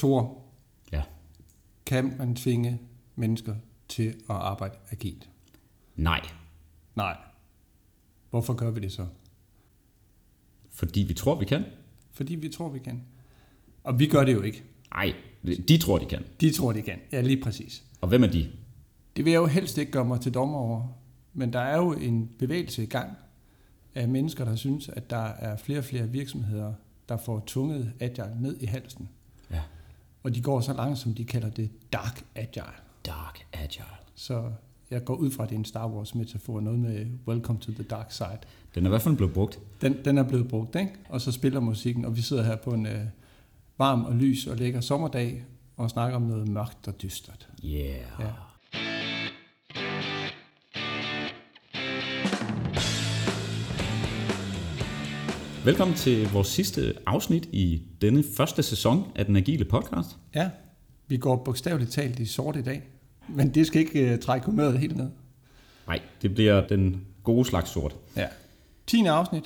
Tor, Ja. kan man tvinge mennesker til at arbejde agilt? Nej, Nej. Hvorfor gør vi det så? fordi vi tror, vi kan. Fordi vi tror, vi kan. Og vi gør det jo ikke. Nej, de tror, de kan. De tror, de kan. Ja, lige præcis. Og hvem er de? Det vil jeg jo helst ikke gøre mig til dommer over. Men der er jo en bevægelse i gang af mennesker, der synes, at der er flere og flere virksomheder, der får tunget agile ned i halsen. Og de går så langt, som de kalder det dark agile. Dark Agile. Så jeg går ud fra, at det er en Star Wars-metafor, noget med Welcome to the dark side. Den er i hvert fald blevet brugt. Den, den er blevet brugt, ikke? Og så spiller musikken, og vi sidder her på en øh, varm og lys og lækker sommerdag og snakker om noget mørkt og dystert. Yeah. Ja. Velkommen til vores sidste afsnit i denne første sæson af den agile podcast. Ja, vi går bogstaveligt talt i sort i dag, men det skal ikke uh, trække humøret helt ned. Nej, det bliver den gode slags sort. Ja. 10. afsnit.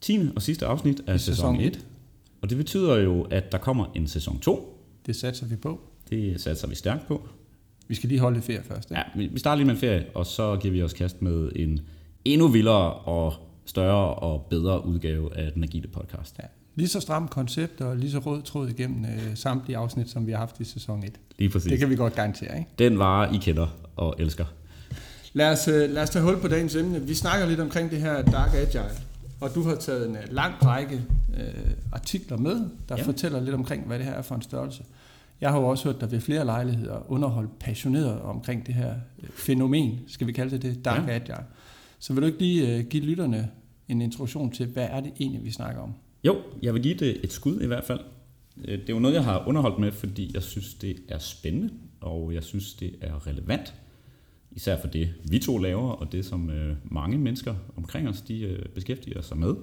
10. og sidste afsnit af Sæson sæson et. 1. Og det betyder jo, at der kommer en sæson 2. Det satser vi på. Det satser vi stærkt på. Vi skal lige holde lidt ferie først. Ikke? Ja, vi vi starter lige med en ferie, og så giver vi os kast med en endnu vildere og større og bedre udgave af den agile podcast. Ja. Lige så stramt koncept og lige så rød tråd igennem øh, samtlige afsnit, som vi har haft i sæson 1. Lige præcis. Det kan vi godt garantere, ikke? Den vare, I kender og elsker. Lad os, øh, lad os tage hul på dagens emne. Vi snakker lidt omkring det her Dark Agile, og du har taget en øh, lang række øh, artikler med, der Ja. fortæller lidt omkring, hvad det her er for en størrelse. Jeg har jo også hørt dig ved flere lejligheder underholdt passioneret omkring det her øh, fænomen, skal vi kalde det det, Dark ja. Agile. Så vil du ikke lige øh, give lytterne en introduktion til, hvad er det egentlig, vi snakker om? Jo, jeg vil give det et skud i hvert fald. Øh, det er jo noget, jeg har underholdt med, fordi jeg synes, det er spændende, og jeg synes, det er relevant. Især for det, vi to laver, og det, som øh, mange mennesker omkring os, de beskæftiger sig med.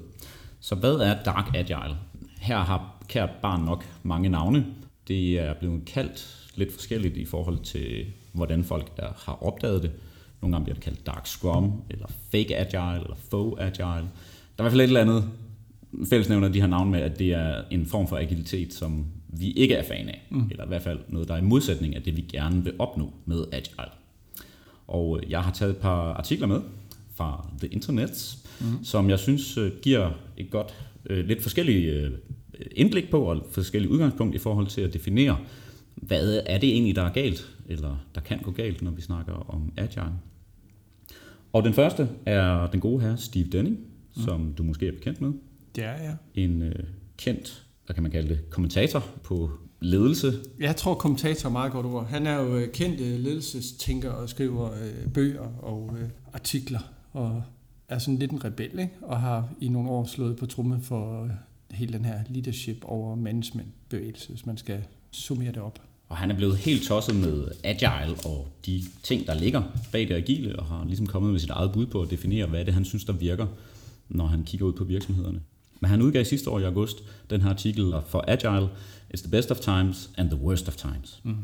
Så hvad er Dark Agile? Her har kært barn nok mange navne. Det er blevet kaldt lidt forskelligt i forhold til, hvordan folk er, har opdaget det. Nogle gange bliver det kaldt Dark Scrum, eller Fake Agile, eller Faux Agile. Der er i hvert fald et eller andet fællesnævner de her navne med, at det er en form for agilitet, som vi ikke er fan af. Mm. Eller i hvert fald noget, der er i modsætning af det, vi gerne vil opnå med Agile. Og øh, jeg har taget et par artikler med fra The Internet, mm. som jeg synes øh, giver et godt, øh, lidt forskellige indblik på, og forskellige udgangspunkt i forhold til at definere, hvad er det egentlig, der er galt, eller der kan gå galt, når vi snakker om Agile. Og den første er den gode herre Steve Denning, mm. som du måske er bekendt med. Det er jeg. En øh, kendt, hvad kan man kalde det, kommentator på ledelse. Jeg tror, kommentator er meget godt ord. Han er jo øh, kendt øh, ledelsestænker og skriver øh, bøger og øh, artikler, og er sådan lidt en rebel, ikke? og har i nogle år slået på tromme for øh, hele den her leadership over management bevægelse, hvis man skal summere det op. Og han er blevet helt tosset med agile og de ting, der ligger bag det agile, og har ligesom kommet med sit eget bud på at definere, hvad det han synes, der virker, når han kigger ud på virksomhederne. Men han udgav sidste år i august den her artikel for Agile, It's the best of times and the worst of times. Mm.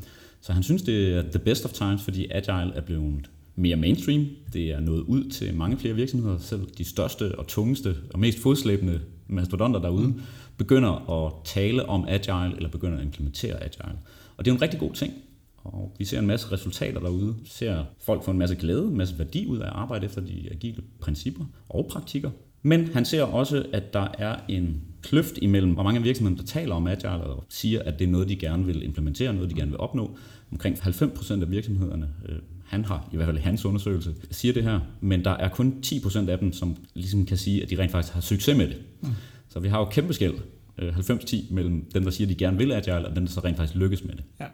Så han synes, det er the best of times, fordi Agile er blevet mere mainstream. Det er nået ud til mange flere virksomheder, selv de største og tungeste og mest fodslæbende mastodonter derude, mm. begynder at tale om Agile, eller begynder at implementere Agile. Og det er en rigtig god ting. Og vi ser en masse resultater derude. Vi ser folk få en masse glæde, en masse værdi ud af at arbejde efter de agile principper og praktikker. Men han ser også, at der er en kløft imellem, hvor mange af virksomhederne, der taler om Agile og siger, at det er noget, de gerne vil implementere, noget, de gerne vil opnå. Omkring 90% af virksomhederne, øh, han har i hvert fald i hans undersøgelse, siger det her, men der er kun 10% af dem, som ligesom kan sige, at de rent faktisk har succes med det. Mm. Så vi har jo kæmpe skæld, øh, 90-10, mellem dem, der siger, de gerne vil Agile, og dem, der så rent faktisk lykkes med det. Ja.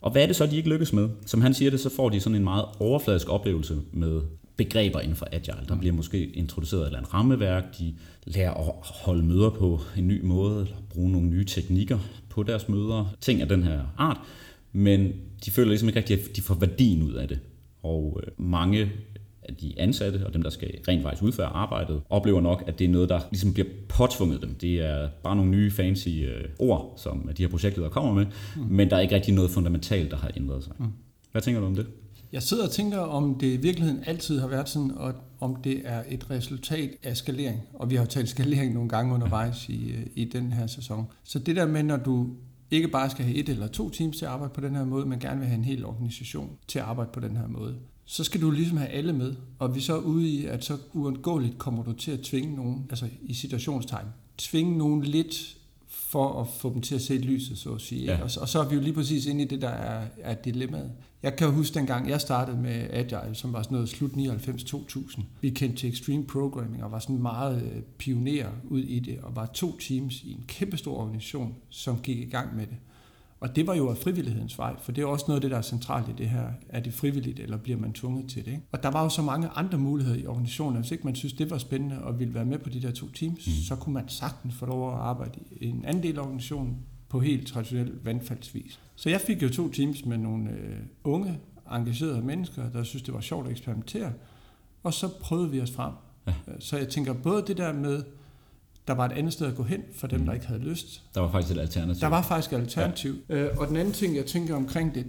Og hvad er det så, de ikke lykkes med? Som han siger det, så får de sådan en meget overfladisk oplevelse med begreber inden for Agile. Der bliver måske introduceret et eller andet rammeværk, de lærer at holde møder på en ny måde, eller bruge nogle nye teknikker på deres møder, ting af den her art, men de føler ligesom ikke rigtigt, at de får værdien ud af det. Og øh, mange af de ansatte og dem, der skal rent faktisk udføre arbejdet, oplever nok, at det er noget, der ligesom bliver påtvunget dem. Det er bare nogle nye fancy øh, ord, som de her projektledere kommer med, mm. men der er ikke rigtig noget fundamentalt, der har ændret sig. Mm. Hvad tænker du om det? Jeg sidder og tænker, om det i virkeligheden altid har været sådan, og om det er et resultat af skalering. Og vi har jo talt skalering nogle gange undervejs i, øh, i den her sæson. Så det der med, når du ikke bare skal have et eller to teams til at arbejde på den her måde, men gerne vil have en hel organisation til at arbejde på den her måde, så skal du ligesom have alle med. Og vi så er ude i, at så uundgåeligt kommer du til at tvinge nogen, altså i situationstegn, tvinge nogen lidt for at få dem til at se lyset, så at sige. Ja. Og, og så er vi jo lige præcis inde i det, der er, er dilemmaet. Jeg kan jo huske dengang, jeg startede med Agile, som var sådan noget slut 99-2000. Vi kendte til Extreme Programming og var sådan meget øh, pioner ud i det, og var to teams i en kæmpestor organisation, som gik i gang med det. Og det var jo af frivillighedens vej, for det er også noget af det, der er centralt i det her. Er det frivilligt, eller bliver man tvunget til det? Ikke? Og der var jo så mange andre muligheder i organisationen. Hvis ikke man synes, det var spændende og ville være med på de der to teams, mm. så kunne man sagtens få lov at arbejde i en anden del af organisationen på helt traditionel vandfaldsvis. Så jeg fik jo to teams med nogle øh, unge, engagerede mennesker, der synes, det var sjovt at eksperimentere. Og så prøvede vi os frem. Ja. Så jeg tænker både det der med, der var et andet sted at gå hen for dem, mm. der ikke havde lyst. Der var faktisk et alternativ. Der var faktisk et alternativ. Ja. Øh, og den anden ting, jeg tænker omkring det,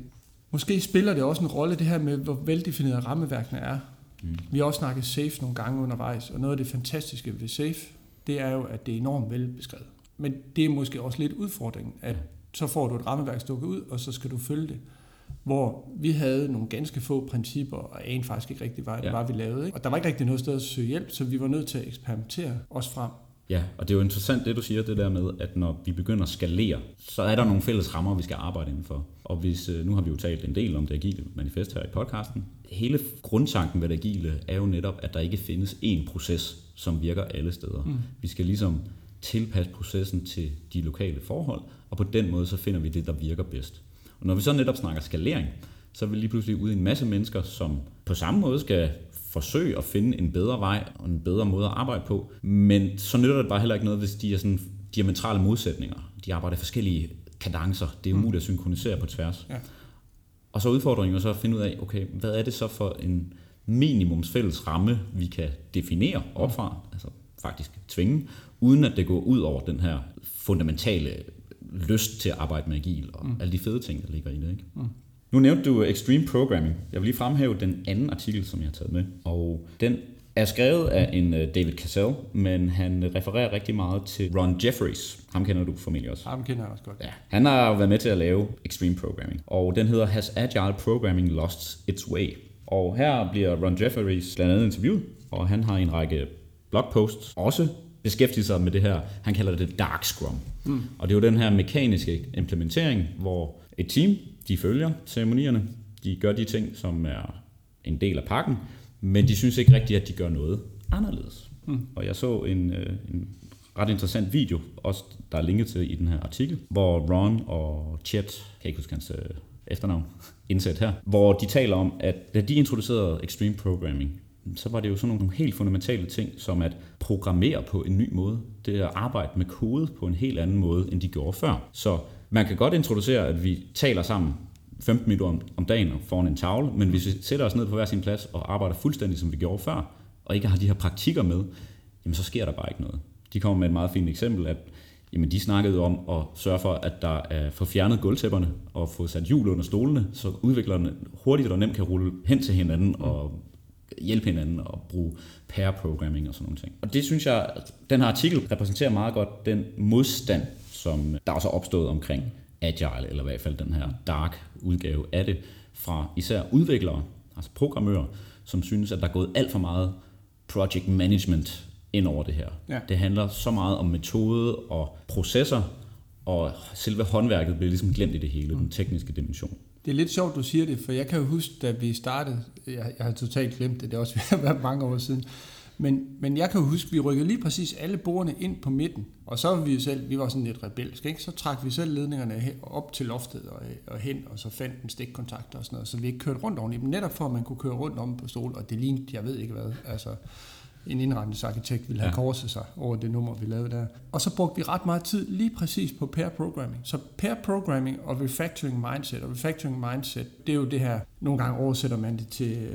måske spiller det også en rolle, det her med, hvor veldefineret rammeværkene er. Mm. Vi har også snakket SAFE nogle gange undervejs, og noget af det fantastiske ved SAFE, det er jo, at det er enormt velbeskrevet. Men det er måske også lidt udfordringen, at så får du et rammeværk stukket ud, og så skal du følge det. Hvor vi havde nogle ganske få principper, og anede faktisk ikke rigtig, det ja. var, vi lavede. Ikke? Og der var ikke rigtig noget sted at søge hjælp, så vi var nødt til at eksperimentere os frem. Ja, og det er jo interessant det, du siger, det der med, at når vi begynder at skalere, så er der nogle fælles rammer, vi skal arbejde indenfor. Og hvis, øh, nu har vi jo talt en del om det agile manifest her i podcasten. Hele grundtanken ved det agile er jo netop, at der ikke findes én proces, som virker alle steder. Mm. Vi skal ligesom tilpasse processen til de lokale forhold, og på den måde så finder vi det, der virker bedst. Og når vi så netop snakker skalering, så er vi lige pludselig ude i en masse mennesker, som på samme måde skal forsøge at finde en bedre vej og en bedre måde at arbejde på. Men så nytter det bare heller ikke noget, hvis de er sådan diametrale modsætninger. De arbejder i forskellige kadencer. Det er mm. umuligt at synkronisere på tværs. Ja. Og så udfordringen er så at finde ud af, okay, hvad er det så for en minimums fælles ramme, vi kan definere opfra, altså faktisk tvinge, uden at det går ud over den her fundamentale lyst til at arbejde med agil og mm. alle de fede ting, der ligger i det. Ikke? Mm. Nu nævnte du Extreme Programming. Jeg vil lige fremhæve den anden artikel, som jeg har taget med. Og den er skrevet af en øh, David Cassell, men han refererer rigtig meget til Ron Jeffries. Ham kender du formentlig også. Ham kender jeg også godt. Ja. Han har været med til at lave Extreme Programming, og den hedder Has Agile Programming Lost Its Way? Og her bliver Ron Jeffries blandt andet interviewet, og han har en række blogposts også beskæftiget sig med det her, han kalder det Dark Scrum. Mm. Og det er jo den her mekaniske implementering, hvor et team de følger ceremonierne, de gør de ting, som er en del af pakken, men de synes ikke rigtigt, at de gør noget anderledes. Mm. Og jeg så en, øh, en ret interessant video, også der er linket til i den her artikel, hvor Ron og Chet, kan jeg ikke huske hans øh, efternavn, indsat her, hvor de taler om, at da de introducerede Extreme Programming, så var det jo sådan nogle helt fundamentale ting, som at programmere på en ny måde. Det er at arbejde med kode på en helt anden måde, end de gjorde før. Så man kan godt introducere, at vi taler sammen 15 minutter om, om dagen foran en tavle, men hvis vi sætter os ned på hver sin plads og arbejder fuldstændig som vi gjorde før, og ikke har de her praktikker med, jamen så sker der bare ikke noget. De kommer med et meget fint eksempel, at jamen de snakkede om at sørge for, at der er få fjernet gulvtæpperne og få sat hjul under stolene, så udviklerne hurtigt og nemt kan rulle hen til hinanden og hjælpe hinanden og bruge pair programming og sådan nogle ting. Og det synes jeg, den her artikel repræsenterer meget godt den modstand, som der også er opstået omkring Agile, eller i hvert fald den her dark udgave af det, fra især udviklere, altså programmører, som synes, at der er gået alt for meget project management ind over det her. Ja. Det handler så meget om metode og processer, og selve håndværket bliver ligesom glemt i det hele, mm. den tekniske dimension. Det er lidt sjovt, du siger det, for jeg kan jo huske, da vi startede, jeg, jeg har totalt glemt det, det er også været mange år siden, men, men jeg kan huske, at vi rykkede lige præcis alle bordene ind på midten, og så var vi jo selv, vi var sådan lidt rebelske, ikke? så trak vi selv ledningerne op til loftet og, og hen, og så fandt en stikkontakt og sådan noget, så vi ikke kørte rundt ordentligt, men netop for, at man kunne køre rundt om på stol, og det lignede, jeg ved ikke hvad, altså en indretningsarkitekt ville have ja. korset sig over det nummer, vi lavede der. Og så brugte vi ret meget tid lige præcis på pair programming. Så pair programming og refactoring mindset, og refactoring mindset, det er jo det her, nogle gange oversætter man det til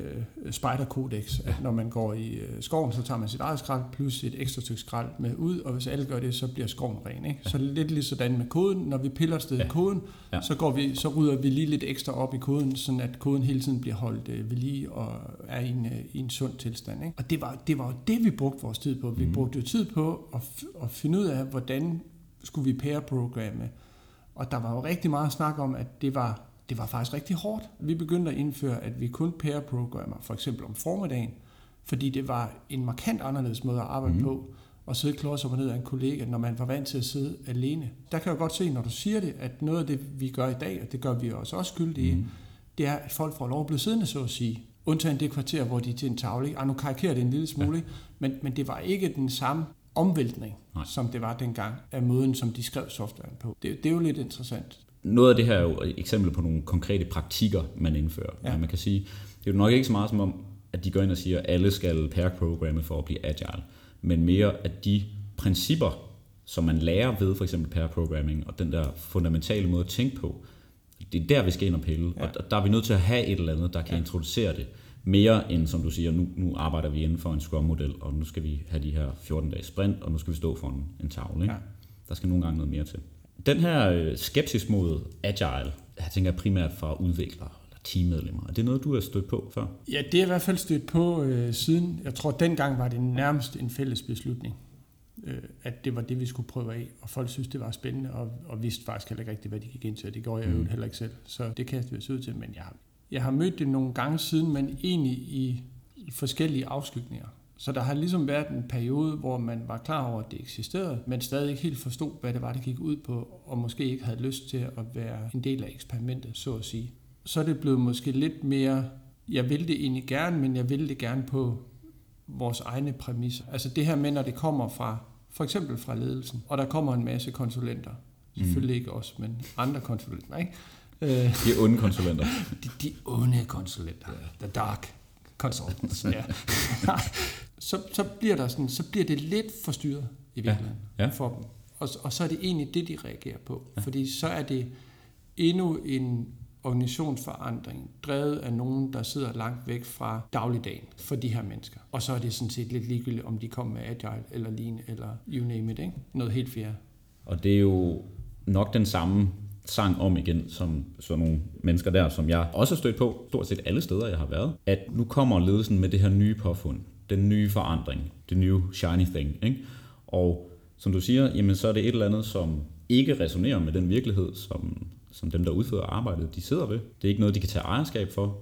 uh, spider codex, at når man går i uh, skoven, så tager man sit eget skrald plus et ekstra stykke skrald med ud, og hvis alle gør det, så bliver skoven ren. Ikke? Så lidt lige sådan med koden, når vi piller sted ja. koden, ja. så, går vi, så rydder vi lige lidt ekstra op i koden, sådan at koden hele tiden bliver holdt uh, ved lige og er i en, uh, i en sund tilstand. Ikke? Og det var, det var det, vi brugte vores tid på. Vi mm. brugte jo tid på at, at finde ud af, hvordan skulle vi pair-programme, Og der var jo rigtig meget snak om, at det var, det var faktisk rigtig hårdt. Vi begyndte at indføre, at vi kun pair-programmer, for eksempel om formiddagen, fordi det var en markant anderledes måde at arbejde mm. på, og sidde klods op og ned af en kollega, når man var vant til at sidde alene. Der kan jeg godt se, når du siger det, at noget af det, vi gør i dag, og det gør vi også også skyldige mm. det er, at folk får lov at blive siddende, så at sige. Undtagen det kvarter, hvor de er til en tavle. Ah, nu karikerer det en lille smule, ja. men, men det var ikke den samme omvæltning, Nej. som det var dengang, af måden, som de skrev softwaren på. Det, det er jo lidt interessant. Noget af det her er jo et eksempel på nogle konkrete praktikker, man indfører. Ja. Men man kan sige, det er jo nok ikke så meget som om, at de går ind og siger, at alle skal pair-programme for at blive agile, men mere at de principper, som man lærer ved for eksempel pair-programming, og den der fundamentale måde at tænke på, det er der, vi skal ind og pille. Ja. Og der er vi nødt til at have et eller andet, der kan ja. introducere det. Mere end, som du siger, nu, nu arbejder vi inden for en Scrum-model, og nu skal vi have de her 14-dages sprint, og nu skal vi stå for en, en tavle. Ikke? Ja. Der skal nogle gange noget mere til. Den her øh, skepsis mod agile, jeg tænker primært fra udviklere eller teammedlemmer. Er det noget, du har stødt på før? Ja, det er i hvert fald stødt på øh, siden. Jeg tror, dengang var det nærmest en fælles beslutning, øh, at det var det, vi skulle prøve af. Og folk synes, det var spændende, og, og vidste faktisk heller ikke rigtigt, hvad de gik ind til. Det gjorde jeg mm. jo heller ikke selv. Så det kastede vi os ud til. Men jeg, jeg har mødt det nogle gange siden, men egentlig i, i forskellige afskygninger. Så der har ligesom været en periode, hvor man var klar over, at det eksisterede, men stadig ikke helt forstod, hvad det var, det gik ud på, og måske ikke havde lyst til at være en del af eksperimentet, så at sige. Så er det blevet måske lidt mere, jeg vil det egentlig gerne, men jeg vil det gerne på vores egne præmisser. Altså det her med, når det kommer fra, for eksempel fra ledelsen, og der kommer en masse konsulenter, selvfølgelig mm. ikke os, men andre konsulenter, ikke? De onde konsulenter. de, de onde konsulenter. The dark consultants. ja. så, så, bliver der sådan, så bliver det lidt forstyrret i virkeligheden ja. Ja. for dem. Og, og så er det egentlig det, de reagerer på. Ja. Fordi så er det endnu en organisationsforandring, drevet af nogen, der sidder langt væk fra dagligdagen for de her mennesker. Og så er det sådan set lidt ligegyldigt, om de kommer med Agile eller Lean eller you name it, ikke? Noget helt fjerde. Og det er jo nok den samme sang om igen, som sådan nogle mennesker der, som jeg også har stødt på, stort set alle steder, jeg har været, at nu kommer ledelsen med det her nye påfund, den nye forandring, det nye shiny thing. Ikke? Og som du siger, jamen så er det et eller andet, som ikke resonerer med den virkelighed, som, som dem, der udfører arbejdet, de sidder ved. Det er ikke noget, de kan tage ejerskab for,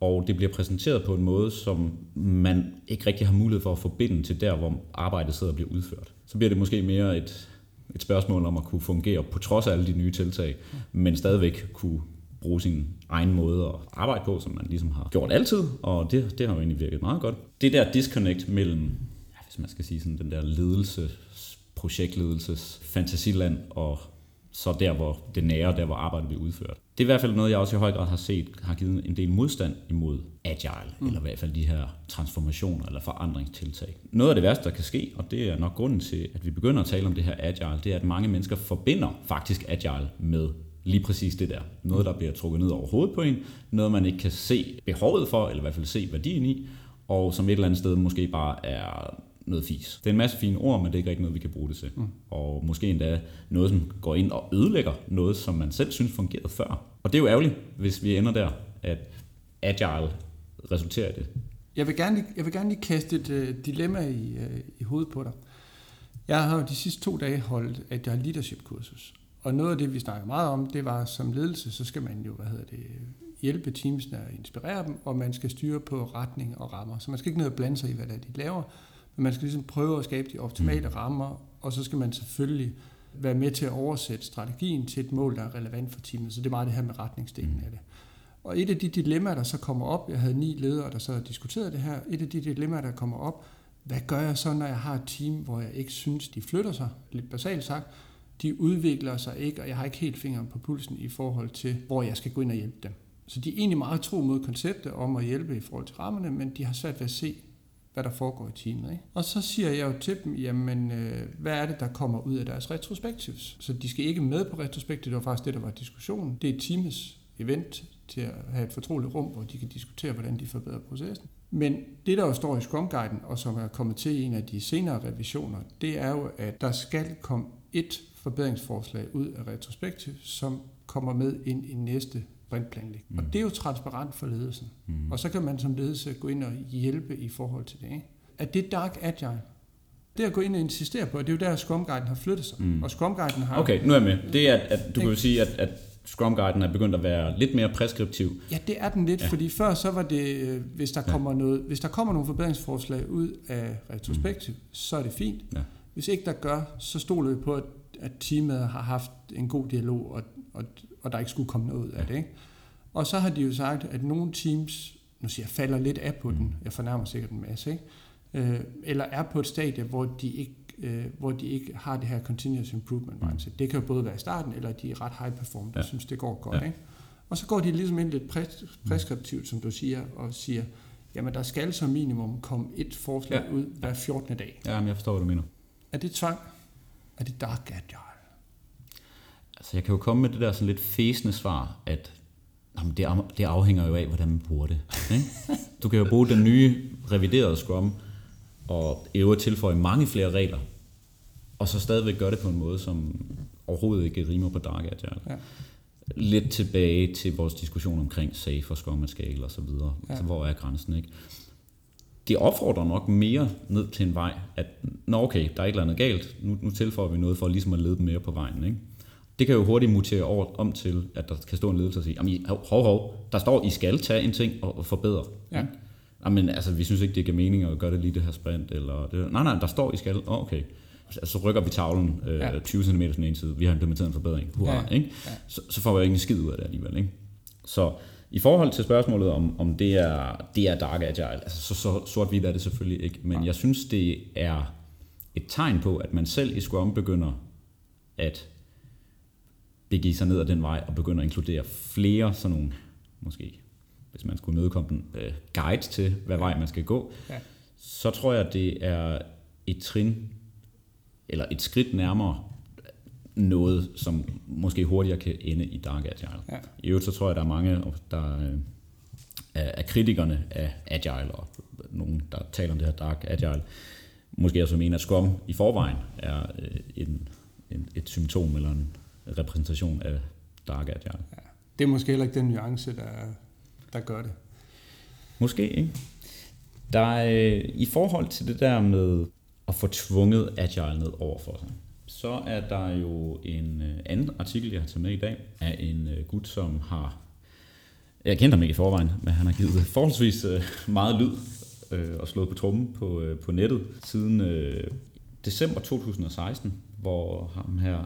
og det bliver præsenteret på en måde, som man ikke rigtig har mulighed for at forbinde til der, hvor arbejdet sidder og bliver udført. Så bliver det måske mere et, et spørgsmål om at kunne fungere på trods af alle de nye tiltag, men stadigvæk kunne bruge sin egen måde at arbejde på, som man ligesom har gjort altid, og det, det har jo egentlig virket meget godt. Det der disconnect mellem, ja, hvis man skal sige sådan, den der ledelse, projektledelses, fantasiland og så der, hvor det nære, der hvor arbejdet bliver udført. Det er i hvert fald noget, jeg også i høj grad har set, har givet en del modstand imod agile, mm. eller i hvert fald de her transformationer eller forandringstiltag. Noget af det værste, der kan ske, og det er nok grunden til, at vi begynder at tale om det her agile, det er, at mange mennesker forbinder faktisk agile med lige præcis det der. Noget, der bliver trukket ned over hovedet på en, noget man ikke kan se behovet for, eller i hvert fald se værdien i, og som et eller andet sted måske bare er noget fis. Det er en masse fine ord, men det er ikke rigtig noget, vi kan bruge det til. Mm. Og måske endda noget, som går ind og ødelægger noget, som man selv synes fungerede før. Og det er jo ærgerligt, hvis vi ender der, at agile resulterer i det. Jeg vil gerne lige, jeg vil gerne lige kaste et uh, dilemma i, uh, i hovedet på dig. Jeg har jo de sidste to dage holdt et leadership-kursus. Og noget af det, vi snakker meget om, det var som ledelse, så skal man jo, hvad hedder det, hjælpe teamsene og inspirere dem, og man skal styre på retning og rammer. Så man skal ikke ned og blande sig i, hvad det er, de laver, men man skal ligesom prøve at skabe de optimale mm. rammer, og så skal man selvfølgelig være med til at oversætte strategien til et mål, der er relevant for teamet. Så det er meget det her med retningsdelen mm. af det. Og et af de dilemmaer, der så kommer op, jeg havde ni ledere, der så har diskuteret det her, et af de dilemmaer, der kommer op, hvad gør jeg så, når jeg har et team, hvor jeg ikke synes, de flytter sig, lidt basalt sagt, de udvikler sig ikke, og jeg har ikke helt fingeren på pulsen i forhold til, hvor jeg skal gå ind og hjælpe dem. Så de er egentlig meget tro mod konceptet om at hjælpe i forhold til rammerne, men de har svært ved at se, hvad der foregår i teamet. Ikke? Og så siger jeg jo til dem, jamen, øh, hvad er det, der kommer ud af deres retrospectives? Så de skal ikke med på retrospektivet, det var faktisk det, der var diskussionen. Det er teamets event til at have et fortroligt rum, hvor de kan diskutere, hvordan de forbedrer processen. Men det, der jo står i Scrum Guiden, og som er kommet til i en af de senere revisioner, det er jo, at der skal komme et forbedringsforslag ud af retrospektiv, som kommer med ind i næste sprintplanlægning. Mm. Og det er jo transparent for ledelsen. Mm. Og så kan man som ledelse gå ind og hjælpe i forhold til det. Ikke? Er det dark agile? Det at gå ind og insistere på, det er jo der, Scrum Guiden har flyttet sig. Mm. Og Scrum Guiden har... Okay, nu er jeg med. Det er, at, at du kan jo sige, at, at Scrum Guiden er begyndt at være lidt mere preskriptiv. Ja, det er den lidt, ja. fordi før så var det, øh, hvis der, kommer ja. noget, hvis der kommer nogle forbedringsforslag ud af retrospektiv, mm. så er det fint. Ja. Hvis ikke der gør, så stoler vi på, at, at teamet har haft en god dialog, og, og, og der ikke skulle komme noget ud af det. Ikke? Og så har de jo sagt, at nogle teams, nu siger jeg, falder lidt af på mm. den, jeg fornærmer sikkert en masse, ikke? Øh, eller er på et stadie, hvor de ikke øh, hvor de ikke har det her continuous improvement mindset. Mm. Det kan jo både være i starten, eller de er ret high perform, der ja. synes, det går godt. Ja. Ikke? Og så går de ligesom ind lidt pres- preskriptivt, som du siger, og siger, jamen der skal som minimum komme et forslag ja. ud hver 14. dag. Ja, men jeg forstår, hvad du mener. Er det tvang? Er det dark agile? Altså jeg kan jo komme med det der sådan lidt fæsende svar, at jamen, det, det afhænger jo af, hvordan man bruger det. Ikke? Du kan jo bruge den nye reviderede Scrum, og i øvrigt tilføje mange flere regler, og så stadigvæk gøre det på en måde, som overhovedet ikke rimer på Dark Agile. Ja. Lidt tilbage til vores diskussion omkring safe og Scrum at scale og så videre. Ja. Altså, hvor er grænsen, ikke? Det opfordrer nok mere ned til en vej, at nå okay, der er et eller andet galt, nu, nu tilføjer vi noget for ligesom at lede dem mere på vejen. Ikke? Det kan jo hurtigt mutere over om til, at der kan stå en ledelse og sige, jamen hov, hov, der står, I skal tage en ting og forbedre. Ja. Ikke? men altså, vi synes ikke, det giver mening at gøre det lige det her sprint. Eller det. Nej, nej, der står, I skal. Oh, okay. Altså, så rykker vi tavlen øh, ja. 20 cm den ene side. Vi har implementeret en forbedring. Hurra, ja. Ikke? Ja. Så, så får vi ikke en skid ud af det alligevel. Ikke? Så i forhold til spørgsmålet om, om det, er, det er dark agile, altså så, så sort-hvidt er det selvfølgelig ikke, men ja. jeg synes, det er et tegn på, at man selv i Scrum begynder at begive sig ned ad den vej og begynder at inkludere flere sådan nogle, måske hvis man skulle mødekomme den, øh, guide til, hvad vej man skal gå, ja. så tror jeg, det er et trin, eller et skridt nærmere noget, som måske hurtigere kan ende i Dark Agile. Ja. I øvrigt så tror jeg, der er mange, der øh, er kritikerne af Agile, og nogen, der taler om det her Dark Agile, måske også mener, at Scrum i forvejen er øh, en, en, et symptom eller en repræsentation af Dark Agile. Ja. Det er måske heller ikke den nuance, der der gør det. Måske, ikke? Der er, I forhold til det der med at få tvunget Agile ned over for sig, så er der jo en øh, anden artikel, jeg har taget med i dag, af en øh, gut, som har... Jeg kender ham ikke i forvejen, men han har givet forholdsvis øh, meget lyd og slået på trummen på, på nettet siden december 2016, hvor ham her,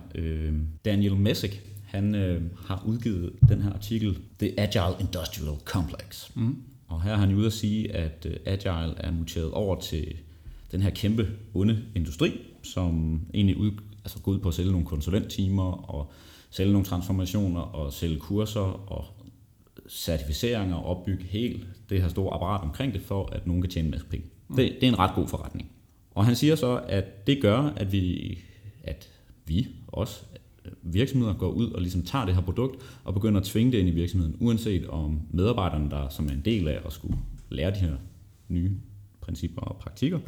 Daniel Messick, han øh, har udgivet den her artikel, The Agile Industrial Complex. Mm. Og her har han ude at sige, at øh, Agile er muteret over til den her kæmpe onde industri, som egentlig ud, altså går ud på at sælge nogle konsulenttimer og sælge nogle transformationer og sælge kurser og certificeringer og opbygge helt det her store apparat omkring det, for at nogen kan tjene en masse penge. Mm. Det, det er en ret god forretning. Og han siger så, at det gør, at vi, at vi også virksomheder går ud og ligesom tager det her produkt og begynder at tvinge det ind i virksomheden, uanset om medarbejderne, der som er en del af at skulle lære de her nye principper og praktikker,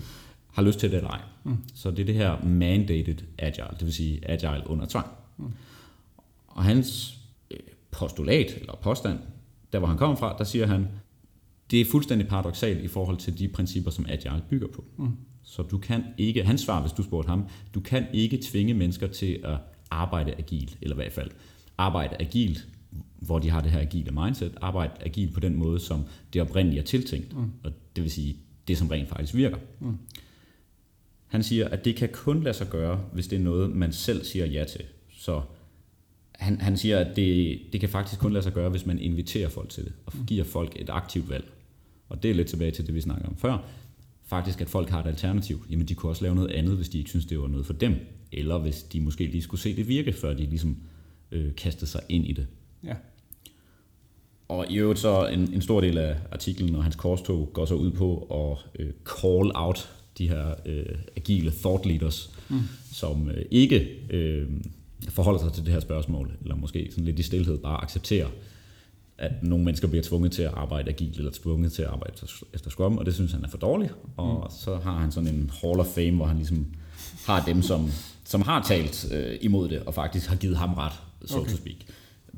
har lyst til det eller ej. Mm. Så det er det her mandated agile, det vil sige agile under tvang. Mm. Og hans øh, postulat, eller påstand, der hvor han kommer fra, der siger han, det er fuldstændig paradoxalt i forhold til de principper, som agile bygger på. Mm. Så du kan ikke, hans svar, hvis du spurgte ham, du kan ikke tvinge mennesker til at arbejde agilt, eller i hvert fald arbejde agilt, hvor de har det her agile mindset, arbejde agilt på den måde, som det oprindeligt er tiltænkt, mm. og det vil sige det, som rent faktisk virker. Mm. Han siger, at det kan kun lade sig gøre, hvis det er noget, man selv siger ja til. Så han, han siger, at det, det kan faktisk kun lade sig gøre, hvis man inviterer folk til det, og giver folk et aktivt valg. Og det er lidt tilbage til det, vi snakkede om før. Faktisk, at folk har et alternativ. Jamen, de kunne også lave noget andet, hvis de ikke synes, det var noget for dem eller hvis de måske lige skulle se det virke, før de ligesom øh, kastede sig ind i det. Ja. Og i øvrigt så en, en stor del af artiklen og hans korstog går så ud på at øh, call out de her øh, agile thought leaders, mm. som øh, ikke øh, forholder sig til det her spørgsmål, eller måske sådan lidt i stillhed bare accepterer, at nogle mennesker bliver tvunget til at arbejde agilt, eller tvunget til at arbejde efter Scrum, og det synes han er for dårligt. Og mm. så har han sådan en Hall of Fame, hvor han ligesom har dem, som som har talt øh, imod det, og faktisk har givet ham ret, so okay. to speak.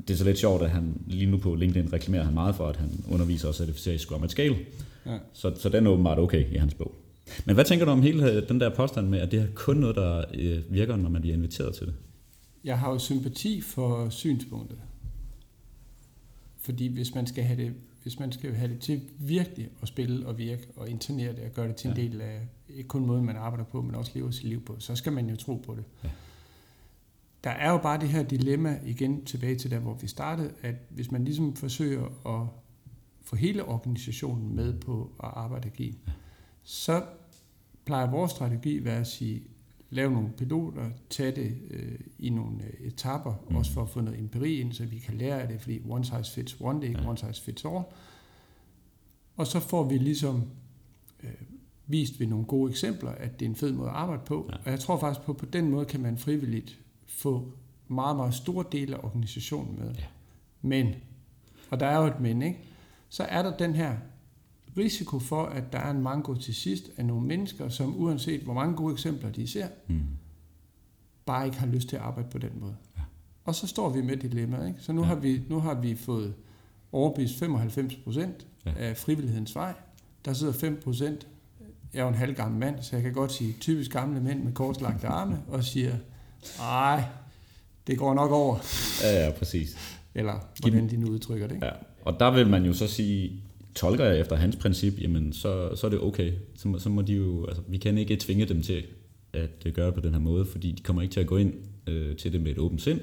Det er så lidt sjovt, at han lige nu på LinkedIn reklamerer han meget for, at han underviser og certificerer i Scrum at Scale. Ja. Så, så den er åbenbart okay i hans bog. Men hvad tænker du om hele den der påstand med, at det er kun noget, der øh, virker, når man bliver inviteret til det? Jeg har jo sympati for synspunktet. Fordi hvis man skal have det, hvis man skal have det til virkelig at spille og virke og internere det og gøre det til en Ja. del af ikke kun måden, man arbejder på, men også lever sit liv på, så skal man jo tro på det. Ja. Der er jo bare det her dilemma igen tilbage til der, hvor vi startede, at hvis man ligesom forsøger at få hele organisationen med på at arbejde agilt, Ja. så plejer vores strategi være at sige, lave nogle piloter, tage det øh, i nogle øh, etapper, Mm. også for at få noget empiri ind, så vi kan lære af det, fordi one size fits one, det er ikke Ja. one size fits all. Og så får vi ligesom øh, vist ved nogle gode eksempler, at det er en fed måde at arbejde på. Ja. Og jeg tror faktisk på, på den måde kan man frivilligt få meget, meget store dele af organisationen med. Ja. Men, og der er jo et men, ikke? så er der den her risiko for, at der er en mango til sidst af nogle mennesker, som uanset hvor mange gode eksempler de ser, Mm. bare ikke har lyst til at arbejde på den måde. Ja. Og så står vi med dilemmaet. Ikke? Så nu, Ja. har vi, nu har vi fået overbevist 95 procent Ja. af frivillighedens vej. Der sidder 5 procent. Jeg er jo en halv gammel mand, så jeg kan godt sige typisk gamle mænd med korslagte arme, og siger, nej, det går nok over. Ja, ja, præcis. Eller hvordan de nu udtrykker det. Ikke? Ja. Og der vil man jo så sige, tolker jeg efter hans princip, jamen så, så er det okay. Så, må- så må de jo, altså, vi kan ikke tvinge dem til at øh, gøre det på den her måde, fordi de kommer ikke til at gå ind øh, til det med et åbent sind,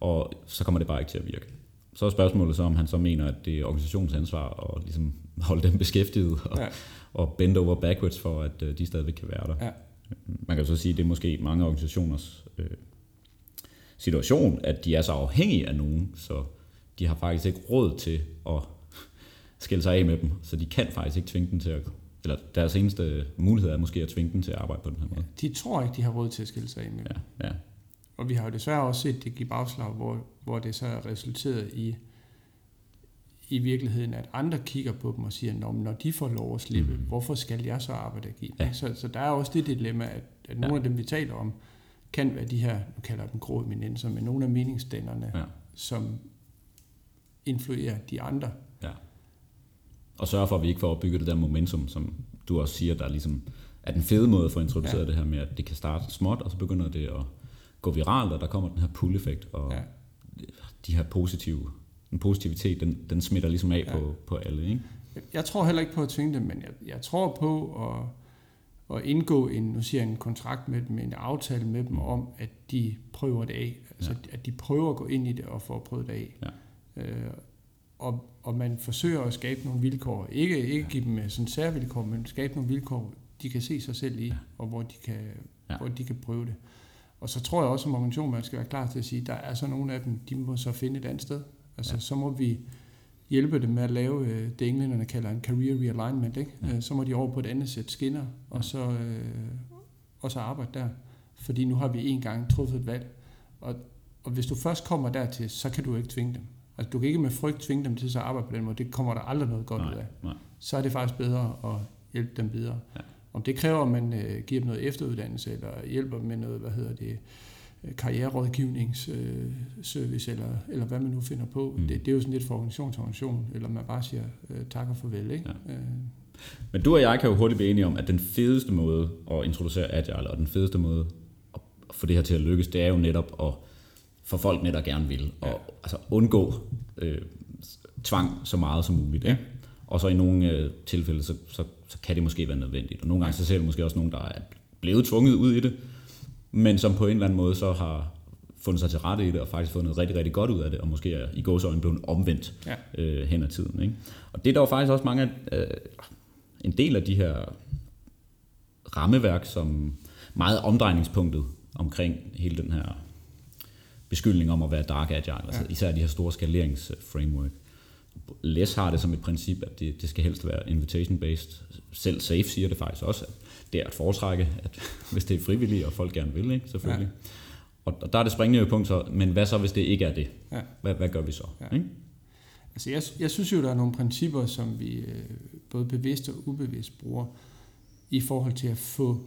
og så kommer det bare ikke til at virke. Så er spørgsmålet så, om han så mener, at det er organisationens ansvar at ligesom holde dem beskæftiget og, ja. Og bend over backwards for, at øh, de stadigvæk kan være der. Ja. Man kan jo så sige, at det er måske mange organisationers øh, situation, at de er så afhængige af nogen, så de har faktisk ikke råd til at skille sig af med dem, så de kan faktisk ikke tvinge dem til at, eller deres eneste mulighed er måske at tvinge dem til at arbejde på den her måde. De tror ikke, de har råd til at skille sig af med. Ja. Ja, ja, Og vi har jo desværre også set det give bagslag, hvor, hvor det så er resulteret i, i virkeligheden, at andre kigger på dem og siger, Nå, når de får lov at slippe, mm. hvorfor skal jeg så arbejde agilt? Ja. Så, så der er også det dilemma, at, at nogle Ja. af dem, vi taler om, kan være de her, nu kalder jeg dem grå eminenser, men nogle af meningsdannerne, ja. som influerer de andre. Og sørge for, at vi ikke får opbygget det der momentum, som du også siger, der ligesom er den fede måde at få introduceret ja. Det her med, at det kan starte småt, og så begynder det at gå viralt, og der kommer den her pull-effekt, og Ja. de her positive, den positivitet, den, den smitter ligesom af ja. På, på alle, ikke? Jeg- tror heller ikke på at tvinge dem, men jeg, jeg tror på at, at indgå en, nu siger jeg, en kontrakt med dem, en aftale med dem om, at de prøver det af. Altså, ja. at de prøver at gå ind i det og få prøvet det af. Ja. Øh, og, og man forsøger at skabe nogle vilkår. Ikke, ikke give dem øh, sådan særvilkår, men skabe nogle vilkår, de kan se sig selv i, og hvor de, kan, Ja. hvor de kan prøve det. Og så tror jeg også som organisation, man skal være klar til at sige, der er så nogle af dem, de må så finde et andet sted. Altså, Ja. så må vi hjælpe dem med at lave øh, det, englænderne kalder en career realignment. Ikke? Ja. Ja. Så må de over på et andet sæt skinner, og så, øh, og så arbejde der. Fordi nu har vi en gang truffet et valg. Og, og hvis du først kommer dertil, så kan du ikke tvinge dem. Altså, du kan ikke med frygt tvinge dem til at arbejde på den måde. Det kommer der aldrig noget godt Nej, ud af. nej. Så er det faktisk bedre at hjælpe dem videre. Ja. Om det kræver, at man øh, giver dem noget efteruddannelse, eller hjælper dem med noget, hvad hedder det, øh, karriererådgivningsservice, eller, eller hvad man nu finder på. Mm. Det, det er jo sådan lidt fra organisation til organisation, eller man bare siger øh, tak og farvel. Ikke? Ja. Øh, Men du og jeg kan jo hurtigt blive enige om, at den fedeste måde at introducere Agile, og den fedeste måde at få det her til at lykkes, det er jo netop at få folk netop gerne vil, og Ja. altså undgå øh, tvang så meget som muligt. Ikke? Og så i nogle øh, tilfælde, så, så, så kan det måske være nødvendigt. Og nogle gange så ser du måske også nogen, der er blevet tvunget ud i det, men som på en eller anden måde så har fundet sig til rette i det, og faktisk noget rigtig, rigtig godt ud af det, og måske er i gåsøjne blevet omvendt Ja. øh, hen ad tiden. Ikke? Og det er der jo faktisk også mange af, øh, en del af de her rammeværk, som meget omdrejningspunktet omkring hele den her beskyldning om at være dark agile, ja. altså især de her store skaleringsframework. Les har det som et princip, at det, det skal helst være invitation-based. Selv Safe siger det faktisk også, at det er at foretrække, at hvis det er frivilligt, og folk gerne vil, ikke? selvfølgelig. Ja. Og, og der er det springende punkt så, men hvad så, hvis det ikke er det? Ja. Hvad, hvad gør vi så? Ja. Ikke? Altså jeg, jeg synes jo, der er nogle principper, som vi øh, både bevidst og ubevidst bruger i forhold til at få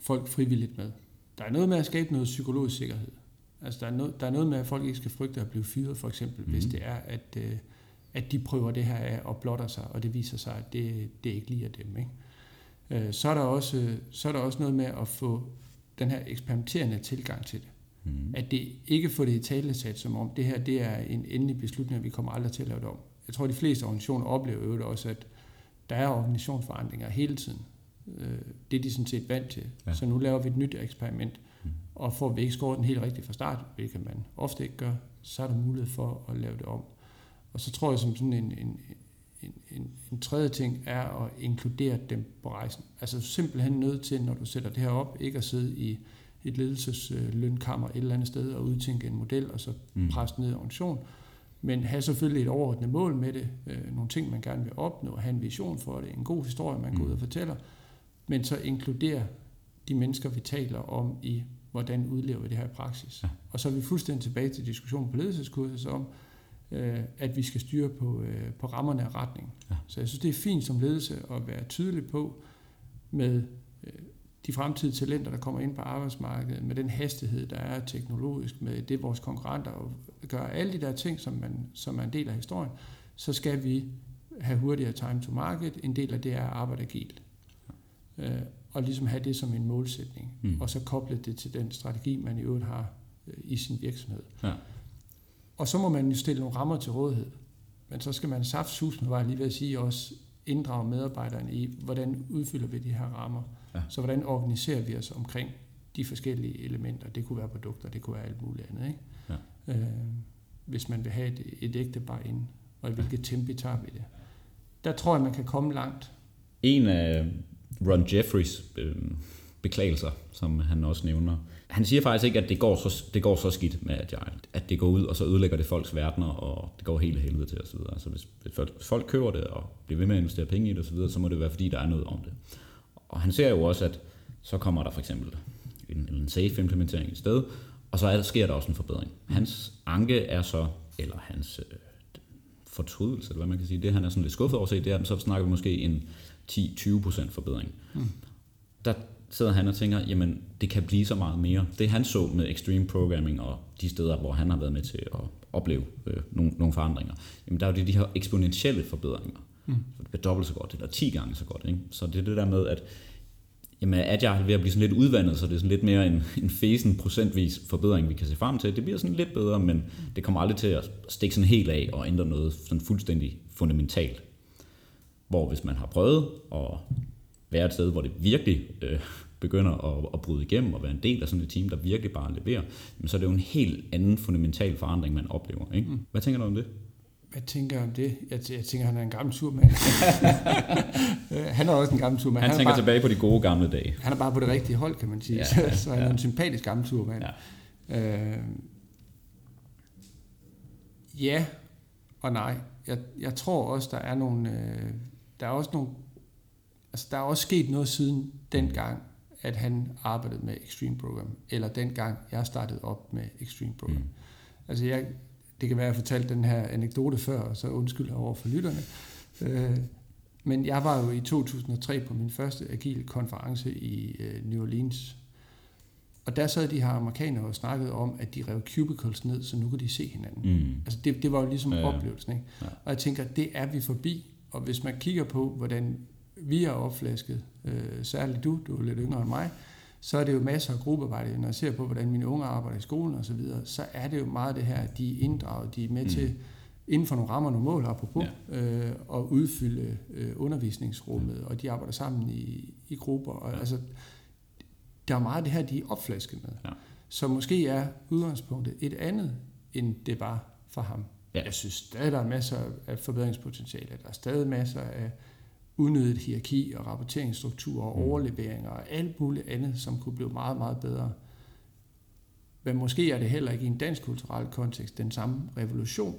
folk frivilligt med. Der er noget med at skabe noget psykologisk sikkerhed. Altså der er noget, der er noget med, at folk ikke skal frygte at blive fyret, for eksempel, mm. hvis Mhm. det er, at, øh, at de prøver det her af og blotter sig, og det viser sig, at det, det ikke lige er dem. Ikke? Øh, så, er der også, så er der også noget med at få den her eksperimenterende tilgang til det. Mm. At det ikke får det i talesat, som om det her det er en endelig beslutning, og vi kommer aldrig til at lave det om. Jeg tror, de fleste organisationer oplever jo også, at der er organisationsforandringer hele tiden. Øh, det er de sådan set vant til. Ja. Så nu laver vi et nyt eksperiment. Og får vi ikke skåret den helt rigtigt fra start, hvilket man ofte ikke gør, så er der mulighed for at lave det om. Og så tror jeg, som sådan en, en, en, en, en tredje ting er at inkludere dem på rejsen. Altså simpelthen nødt til, når du sætter det her op, ikke at sidde i et ledelseslønkammer et eller andet sted og udtænke en model og så mm. presse ned i organisationen, men have selvfølgelig et overordnet mål med det, øh, nogle ting, man gerne vil opnå, have en vision for det, en god historie, man går ud og mm. fortæller, men så inkludere de mennesker, vi taler om i, hvordan udlever vi det her i praksis. Ja. Og så er vi fuldstændig tilbage til diskussionen på ledelseskurset om, øh, at vi skal styre på, øh, på rammerne af retning. Ja. Så jeg synes, det er fint som ledelse at være tydelig på med øh, de fremtidige talenter, der kommer ind på arbejdsmarkedet, med den hastighed, der er teknologisk, med det vores konkurrenter gør, alle de der ting, som, man, som er en del af historien, så skal vi have hurtigere time to market. En del af det er at arbejde agilt. Ja. Øh, og ligesom have det som en målsætning. Mm. Og så koble det til den strategi, man i øvrigt har øh, i sin virksomhed. Ja. Og så må man jo stille nogle rammer til rådighed. Men så skal man saftsus med, var lige ved at sige, også inddrage medarbejderne i, hvordan udfylder vi de her rammer. Ja. Så hvordan organiserer vi os omkring de forskellige elementer. Det kunne være produkter, det kunne være alt muligt andet. Ikke? Ja. Øh, hvis man vil have et, et ægte bare ind, og i hvilket tempo tager vi det. Der tror jeg, man kan komme langt. En af Ron Jeffries øh, beklagelser, som han også nævner, han siger faktisk ikke, at det går, så, det går så skidt med Agile. At det går ud, og så ødelægger det folks verdener, og det går helt helvede til osv. Altså hvis, hvis folk køber det, og bliver ved med at investere penge i det osv., så, så må det være, fordi der er noget om det. Og han ser jo også, at så kommer der for eksempel en, en safe implementering i sted, og så sker der også en forbedring. Hans anke er så, eller hans øh, fortrydelse, eller hvad man kan sige, det han er sådan lidt skuffet over at se, det er, så snakker vi måske en 10-20% forbedring. Mm. Der sidder han og tænker, jamen det kan blive så meget mere. Det han så med extreme programming og de steder, hvor han har været med til at opleve øh, nogle, nogle forandringer, jamen der er jo de, de her eksponentielle forbedringer. Mm. Så det bliver dobbelt så godt, eller 10 gange så godt. Ikke? Så det er det der med, at jamen, Agile er ved at blive sådan lidt udvandet, så det er sådan lidt mere en, en fesen procentvis forbedring, vi kan se frem til. Det bliver sådan lidt bedre, men det kommer aldrig til at stikke sådan helt af og ændre noget sådan fuldstændig fundamentalt. Hvor hvis man har prøvet at være et sted, hvor det virkelig øh, begynder at, at bryde igennem og være en del af sådan et team, der virkelig bare leverer, så er det jo en helt anden fundamental forandring, man oplever. Ikke? Mm. Hvad tænker du om det? Hvad tænker jeg om det? Jeg, jeg tænker, han er en gammel turmand. han er også en gammel turmand. Han, han tænker bare, tilbage på de gode gamle dage. Han er bare på det rigtige hold, kan man sige. Ja, ja, så, han er en sympatisk gammel turmand. Ja. Øh, ja og nej. Jeg, jeg tror også, der er nogle... Øh, der er også nogle... Altså, der er også sket noget siden dengang, at han arbejdede med Extreme Program, eller dengang jeg startede op med Extreme Program. Mm. Altså, jeg, det kan være, at jeg fortalte den her anekdote før, så undskyld over for lytterne. Øh, men jeg var jo i 2003 på min første agile konference i øh, New Orleans. Og der sad de her amerikanere og snakkede om, at de rev cubicles ned, så nu kunne de se hinanden. Mm. Altså det, det var jo ligesom ja, ja. oplevelsen. Ikke? Ja. Og jeg tænker, det er vi forbi. Og hvis man kigger på, hvordan vi er opflasket, øh, særligt du, du er lidt yngre end mig, så er det jo masser af gruppearbejde. Når jeg ser på, hvordan mine unge arbejder i skolen og så videre, så er det jo meget det her, at de er inddraget, de er med mm. til inden for nogle rammer, nogle mål, apropos, ja. øh, at udfylde øh, undervisningsrummet, mm. og de arbejder sammen i, i grupper. Og, ja. altså, der er meget det her, de er opflasket med. Ja. Så måske er udgangspunktet et andet, end det var for ham. Ja. Jeg synes stadig, der er masser af forbedringspotentiale. Der er stadig masser af udnyttet hierarki og rapporteringsstruktur og mm. overleveringer og alt muligt andet, som kunne blive meget, meget bedre. Men måske er det heller ikke i en dansk kulturel kontekst den samme revolution,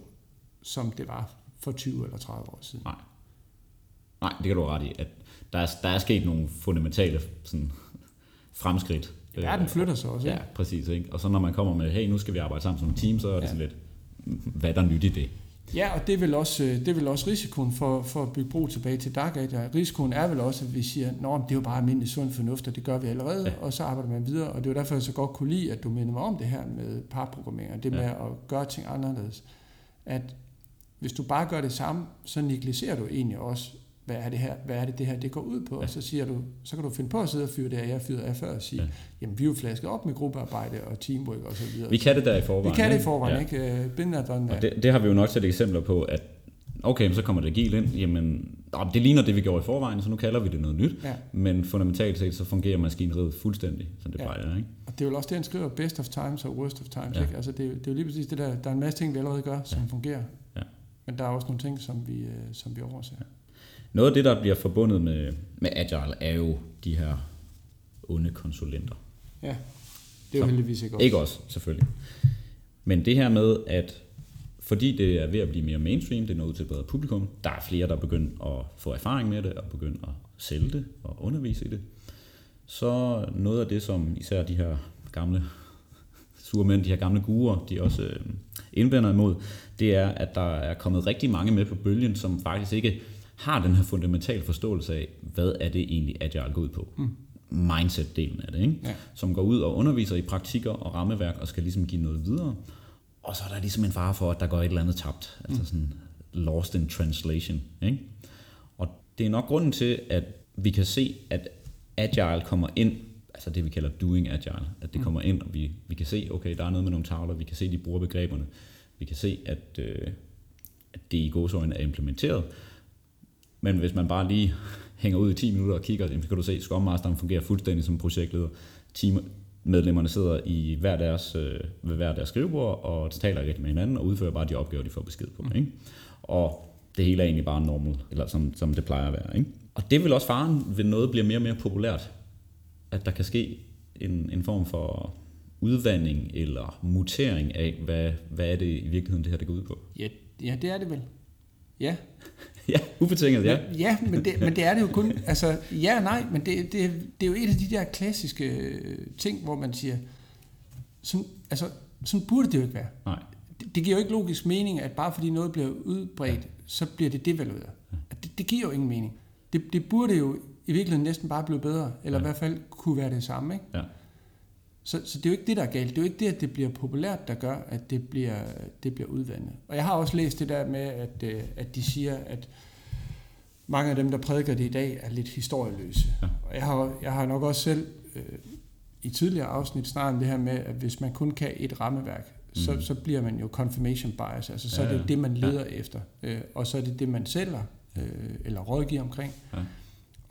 som det var for 20 eller 30 år siden. Nej. Nej, det kan du ret i. At der, er, der er sket nogle fundamentale sådan, fremskridt. Verden flytter sig også. Ja, præcis. Ikke? Og så når man kommer med, hey, nu skal vi arbejde sammen som et team, så er det ja. sådan lidt, hvad er der nyt i det? Ja, og det er vel også, øh, det er vel også risikoen for, for at bygge bro tilbage til Dark Age. Risikoen er vel også, at vi siger, at det er jo bare almindelig sund fornuft, og det gør vi allerede, ja. og så arbejder man videre. Og det er derfor, jeg så godt kunne lide, at du minder mig om det her med parprogrammering, det med ja. at gøre ting anderledes. At hvis du bare gør det samme, så negligerer du egentlig også hvad er det her, hvad er det, det her det går ud på? Ja. Og så siger du, så kan du finde på at sidde og fyre det af, jeg fyrede af før og sige, ja. jamen vi er jo flasket op med gruppearbejde og teamwork og så videre. Vi kan det der i forvejen. Vi kan det i forvejen, ja. ikke? Bind og det, det, har vi jo nok set eksempler på, at okay, så kommer det agil ind, jamen det ligner det, vi gjorde i forvejen, så nu kalder vi det noget nyt. Ja. Men fundamentalt set, så fungerer maskineriet fuldstændig, som det ja. plejer. Ikke? Og det er jo også det, han skriver, best of times og worst of times. Ja. Ikke? Altså, det, er, det er jo lige præcis det der, der er en masse ting, vi allerede gør, som ja. fungerer. Ja. Men der er også nogle ting, som vi, øh, som vi overser. Ja. Noget af det, der bliver forbundet med, med Agile, er jo de her onde konsulenter. Ja, det er jo heldigvis ikke også. Ikke også, selvfølgelig. Men det her med, at fordi det er ved at blive mere mainstream, det er noget til et bedre publikum, der er flere, der begynder at få erfaring med det, og begynder at sælge det og undervise i det. Så noget af det, som især de her gamle sure mænd, de her gamle gurer, de også øh, indvender imod, det er, at der er kommet rigtig mange med på bølgen, som faktisk ikke har den her fundamentale forståelse af, hvad er det egentlig, Agile går ud på. Mm. Mindset-delen af det, ikke? Ja. som går ud og underviser i praktikker og rammeværk, og skal ligesom give noget videre. Og så er der ligesom en fare for, at der går et eller andet tabt. Altså mm. Altså sådan lost in translation. Ikke? Og det er nok grunden til, at vi kan se, at Agile kommer ind, altså det vi kalder doing Agile, at det mm. kommer ind, og vi, vi kan se, okay, der er noget med nogle tavler, vi kan se, de bruger begreberne, vi kan se, at, øh, at det i godsøjne er implementeret, men hvis man bare lige hænger ud i 10 minutter og kigger, så kan du se, at Scrum Masteren fungerer fuldstændig som projektleder. Team, medlemmerne sidder i hver deres, øh, ved hver deres skrivebord og taler rigtig med hinanden og udfører bare de opgaver, de får besked på. Mm. Ikke? Og det hele er egentlig bare normal, eller som, som det plejer at være. Ikke? Og det vil også faren, ved noget bliver mere og mere populært, at der kan ske en, en form for udvandring eller mutering af, hvad, hvad er det i virkeligheden, det her det går ud på? Ja, ja det er det vel. Ja. Ja, ubetinget, ja. Ja, men det, men det er det jo kun, altså ja og nej, men det, det, det er jo et af de der klassiske øh, ting, hvor man siger, sådan, altså, sådan burde det jo ikke være. Nej. Det, det giver jo ikke logisk mening, at bare fordi noget bliver udbredt, ja. så bliver det devalueret. Ja. Det, det giver jo ingen mening. Det, det burde jo i virkeligheden næsten bare blive bedre, eller ja. i hvert fald kunne være det samme. Ikke? Ja. Så, så det er jo ikke det, der er galt. Det er jo ikke det, at det bliver populært, der gør, at det bliver, det bliver udvandet. Og jeg har også læst det der med, at, øh, at de siger, at mange af dem, der prædiker det i dag, er lidt historieløse. Ja. Og jeg har, jeg har nok også selv øh, i tidligere afsnit snart det her med, at hvis man kun kan et rammeværk, mm. så, så bliver man jo confirmation bias. Altså så ja, er det det, man leder ja. efter. Øh, og så er det det, man sælger øh, eller rådgiver omkring. Ja.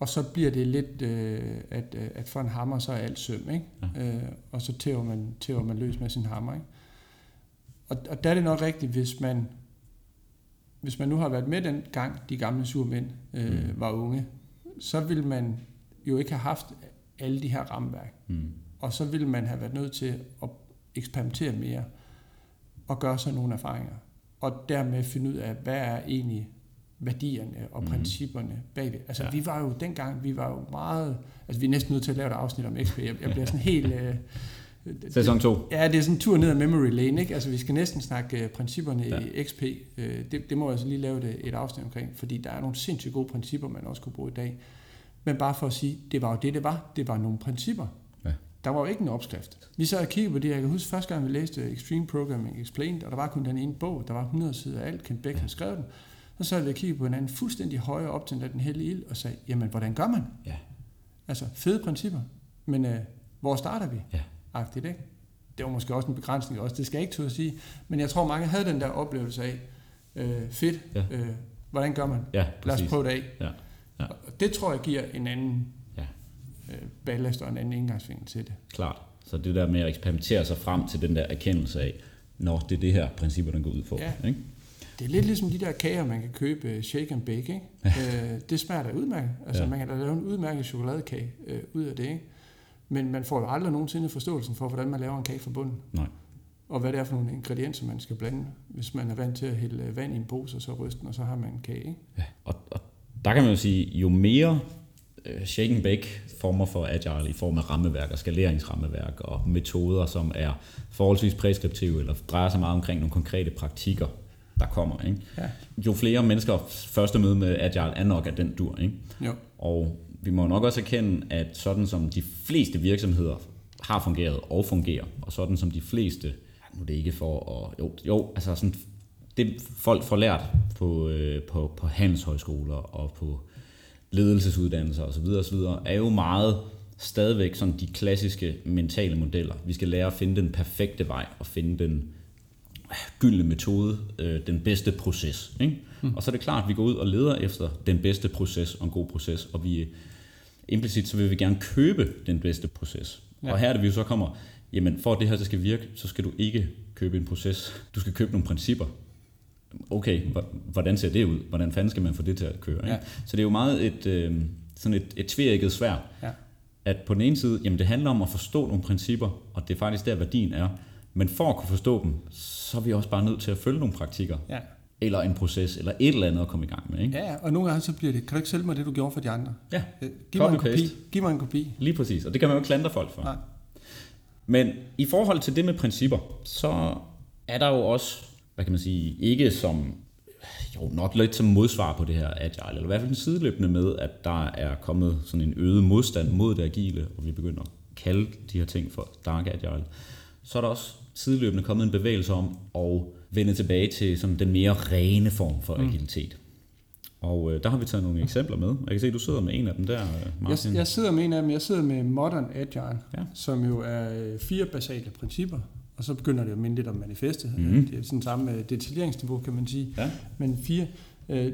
Og så bliver det lidt, øh, at, øh, at for en hammer, så er alt søm, ikke? Ja. Øh, og så tæver man, tæver man løs med sin hammer, ikke? Og, og der er det nok rigtigt, hvis man, hvis man nu har været med den gang, de gamle surmænd øh, mm. var unge, så vil man jo ikke have haft alle de her rammeværk. Mm. Og så vil man have været nødt til at eksperimentere mere og gøre sig nogle erfaringer. Og dermed finde ud af, hvad er egentlig værdierne og mm. principperne bagved. Altså ja. vi var jo dengang, vi var jo meget, altså vi er næsten nødt til at lave et afsnit om XP. Jeg, jeg bliver sådan helt... Øh, Sæson 2. Ja, det er sådan en tur ned ad memory lane, ikke? Altså vi skal næsten snakke øh, principperne ja. i XP. Øh, det, det må jeg altså lige lave et, et afsnit omkring, fordi der er nogle sindssygt gode principper, man også kunne bruge i dag. Men bare for at sige, det var jo det, det var. Det var nogle principper. Ja. Der var jo ikke en opskrift. Vi så og kiggede på det, jeg kan huske første gang, vi læste Extreme Programming Explained, og der var kun den ene bog, der var 100 sider af alt, Kent Beck ja. havde skrevet den. Så sad vi og kiggede på hinanden fuldstændig højere op til den hellige ild og sagde, jamen, hvordan gør man? Ja. Altså, fede principper. Men øh, hvor starter vi? Ja. Agtigt, ikke? Det var måske også en begrænsning også, det skal jeg ikke turde sige. Men jeg tror, mange havde den der oplevelse af, øh, fedt, ja. øh, hvordan gør man? Ja, Lad os prøve det af. Ja. Ja. Og det tror jeg giver en anden ja. øh, ballast og en anden indgangsvinkel til det. Klart. Så det der med at eksperimentere sig frem til den der erkendelse af, når det er det her principper, den går ud på. Ja. Ikke? Det er lidt ligesom de der kager, man kan købe øh, shake and bake. Ikke? øh, det smager da udmærket. Altså, ja. Man kan da lave en udmærket chokoladekage øh, ud af det. Ikke? Men man får jo aldrig nogensinde forståelsen for, hvordan man laver en kage fra bunden. Nej. Og hvad det er for nogle ingredienser, man skal blande. Hvis man er vant til at hælde vand i en pose, og så ryste den, og så har man en kage. Ikke? Ja, og, og der kan man jo sige, jo mere uh, shake and bake former for agile i form af rammeværk og skaleringsrammeværk og metoder, som er forholdsvis preskriptive eller drejer sig meget omkring nogle konkrete praktikker, der kommer. Ikke? Ja. Jo flere mennesker første møde med Agile er nok af den dur. Ikke? Jo. Og vi må nok også erkende, at sådan som de fleste virksomheder har fungeret og fungerer, og sådan som de fleste, nu er det ikke for at, jo, jo altså sådan, det folk får lært på, øh, på, på handelshøjskoler og på ledelsesuddannelser osv. osv. er jo meget stadigvæk sådan de klassiske mentale modeller. Vi skal lære at finde den perfekte vej og finde den gyldne metode, øh, den bedste proces. Ikke? Mm. Og så er det klart, at vi går ud og leder efter den bedste proces og en god proces, og vi implicit så vil vi gerne købe den bedste proces. Ja. Og her er det vi jo så kommer, jamen for at det her så skal virke, så skal du ikke købe en proces, du skal købe nogle principper. Okay, hvordan ser det ud? Hvordan fanden skal man få det til at køre? Ikke? Ja. Så det er jo meget et, øh, sådan et, et tværægget svær. Ja. At på den ene side, jamen det handler om at forstå nogle principper, og det er faktisk der værdien er. Men for at kunne forstå dem, så er vi også bare nødt til at følge nogle praktikker. Ja. Eller en proces, eller et eller andet at komme i gang med. Ikke? Ja, og nogle gange så bliver det, kan du ikke sælge mig det, du gjorde for de andre? Ja, øh, Giv mig en kopi. Giv mig en kopi. Lige præcis, og det kan man jo ikke klandre folk for. Nej. Men i forhold til det med principper, så er der jo også, hvad kan man sige, ikke som, jo nok lidt som modsvar på det her agile, eller i hvert fald en sideløbende med, at der er kommet sådan en øget modstand mod det agile, og vi begynder at kalde de her ting for dark agile så er der også sideløbende kommet en bevægelse om at vende tilbage til sådan den mere rene form for mm. agilitet. Og øh, der har vi taget nogle eksempler med. Jeg kan se, at du sidder med en af dem der, øh, Martin. Jeg, jeg sidder med en af dem. Jeg sidder med Modern Agile, ja. som jo er øh, fire basale principper. Og så begynder det at minde lidt om manifestet. Mm. Det er sådan samme øh, detaljeringsniveau, kan man sige. Ja. Men fire.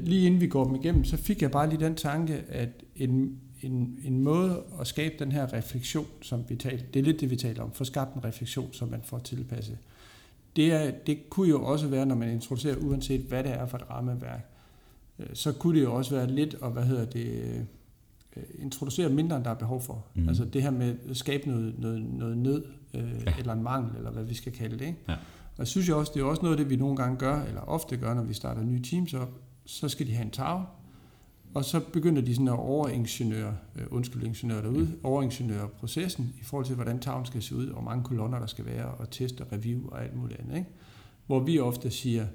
Lige inden vi går dem igennem, så fik jeg bare lige den tanke, at en en, en måde at skabe den her refleksion, som vi taler, det er lidt det, vi taler om, få skabt en refleksion, som man får tilpasset. Det, er, det kunne jo også være, når man introducerer, uanset hvad det er for et rammeværk, øh, så kunne det jo også være lidt at, hvad hedder det, øh, introducere mindre, end der er behov for. Mm. Altså det her med at skabe noget, noget, noget nød, øh, ja. eller en mangel, eller hvad vi skal kalde det. Ikke? Ja. Og jeg synes jo også, det er også noget af det, vi nogle gange gør, eller ofte gør, når vi starter nye teams op, så skal de have en tag, og så begynder de sådan at overingeniøre, øh, undskyld, ingeniør derude, mm. overingeniøre processen i forhold til, hvordan tavlen skal se ud, og hvor mange kolonner der skal være, og test og review og alt muligt andet. Ikke? Hvor vi ofte siger,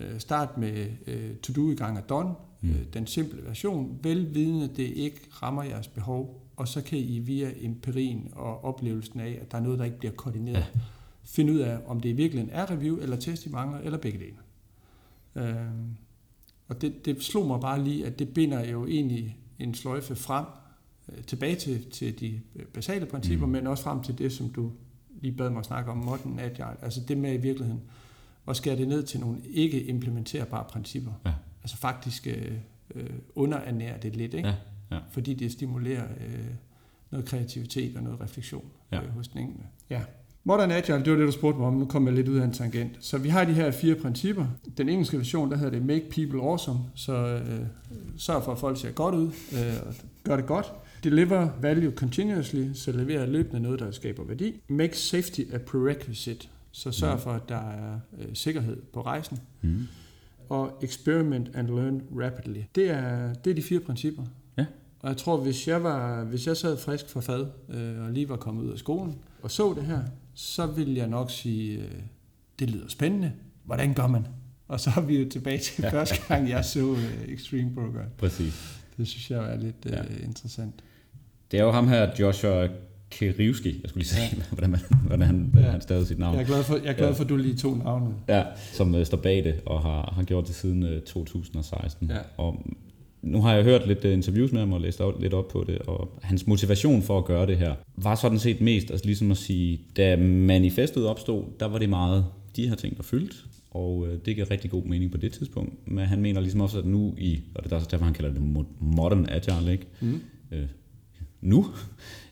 øh, start med øh, to-do i gang af done, mm. den simple version, velvidende det ikke rammer jeres behov, og så kan I via empirien og oplevelsen af, at der er noget, der ikke bliver koordineret, ja. finde ud af, om det i virkeligheden er review eller test, I mangler, eller begge dele. Øh, og det, det slog mig bare lige, at det binder jo egentlig en sløjfe frem, øh, tilbage til, til de basale principper, mm. men også frem til det, som du lige bad mig snakke om, modern agile. Altså det med i virkeligheden at skære det ned til nogle ikke implementerbare principper. Ja. Altså faktisk øh, øh, underernære det lidt, ikke? Ja. Ja. fordi det stimulerer øh, noget kreativitet og noget refleksion ja. øh, hos den enkelte. Ja. Modern Agile, det var det, du spurgte mig om. Nu kommer jeg lidt ud af en tangent. Så vi har de her fire principper. Den engelske version, der hedder det Make People Awesome. Så øh, sørg for, at folk ser godt ud. Øh, gør det godt. Deliver value continuously, så leverer løbende noget, der skaber værdi. Make safety a prerequisite, så sørg mm. for, at der er øh, sikkerhed på rejsen. Mm. Og experiment and learn rapidly. Det er, det er de fire principper. Ja. Og jeg tror, hvis jeg, var, hvis jeg sad frisk for fad, øh, og lige var kommet ud af skolen, og så det her, så vil jeg nok sige, øh, det lyder spændende. Hvordan gør man? Og så er vi jo tilbage til ja. første gang, jeg så uh, Extreme Program. Præcis. Det synes jeg er lidt ja. uh, interessant. Det er jo ham her, Joshua Keriuski, jeg skulle lige sige, ja. hvordan, man, hvordan han, ja. han stavede sit navn. Jeg er glad for, jeg er glad for ja. at du lige to navne. Ja, som uh, står bag det, og har, har gjort det siden uh, 2016. Ja. Og nu har jeg hørt lidt øh, interviews med ham og læst lidt op på det, og hans motivation for at gøre det her var sådan set mest altså ligesom at sige, da manifestet opstod, der var det meget de her ting, der fyldte, og øh, det giver rigtig god mening på det tidspunkt. Men han mener ligesom også, at nu i, og det er derfor han kalder det modern agile, ikke? Mm. Øh, nu,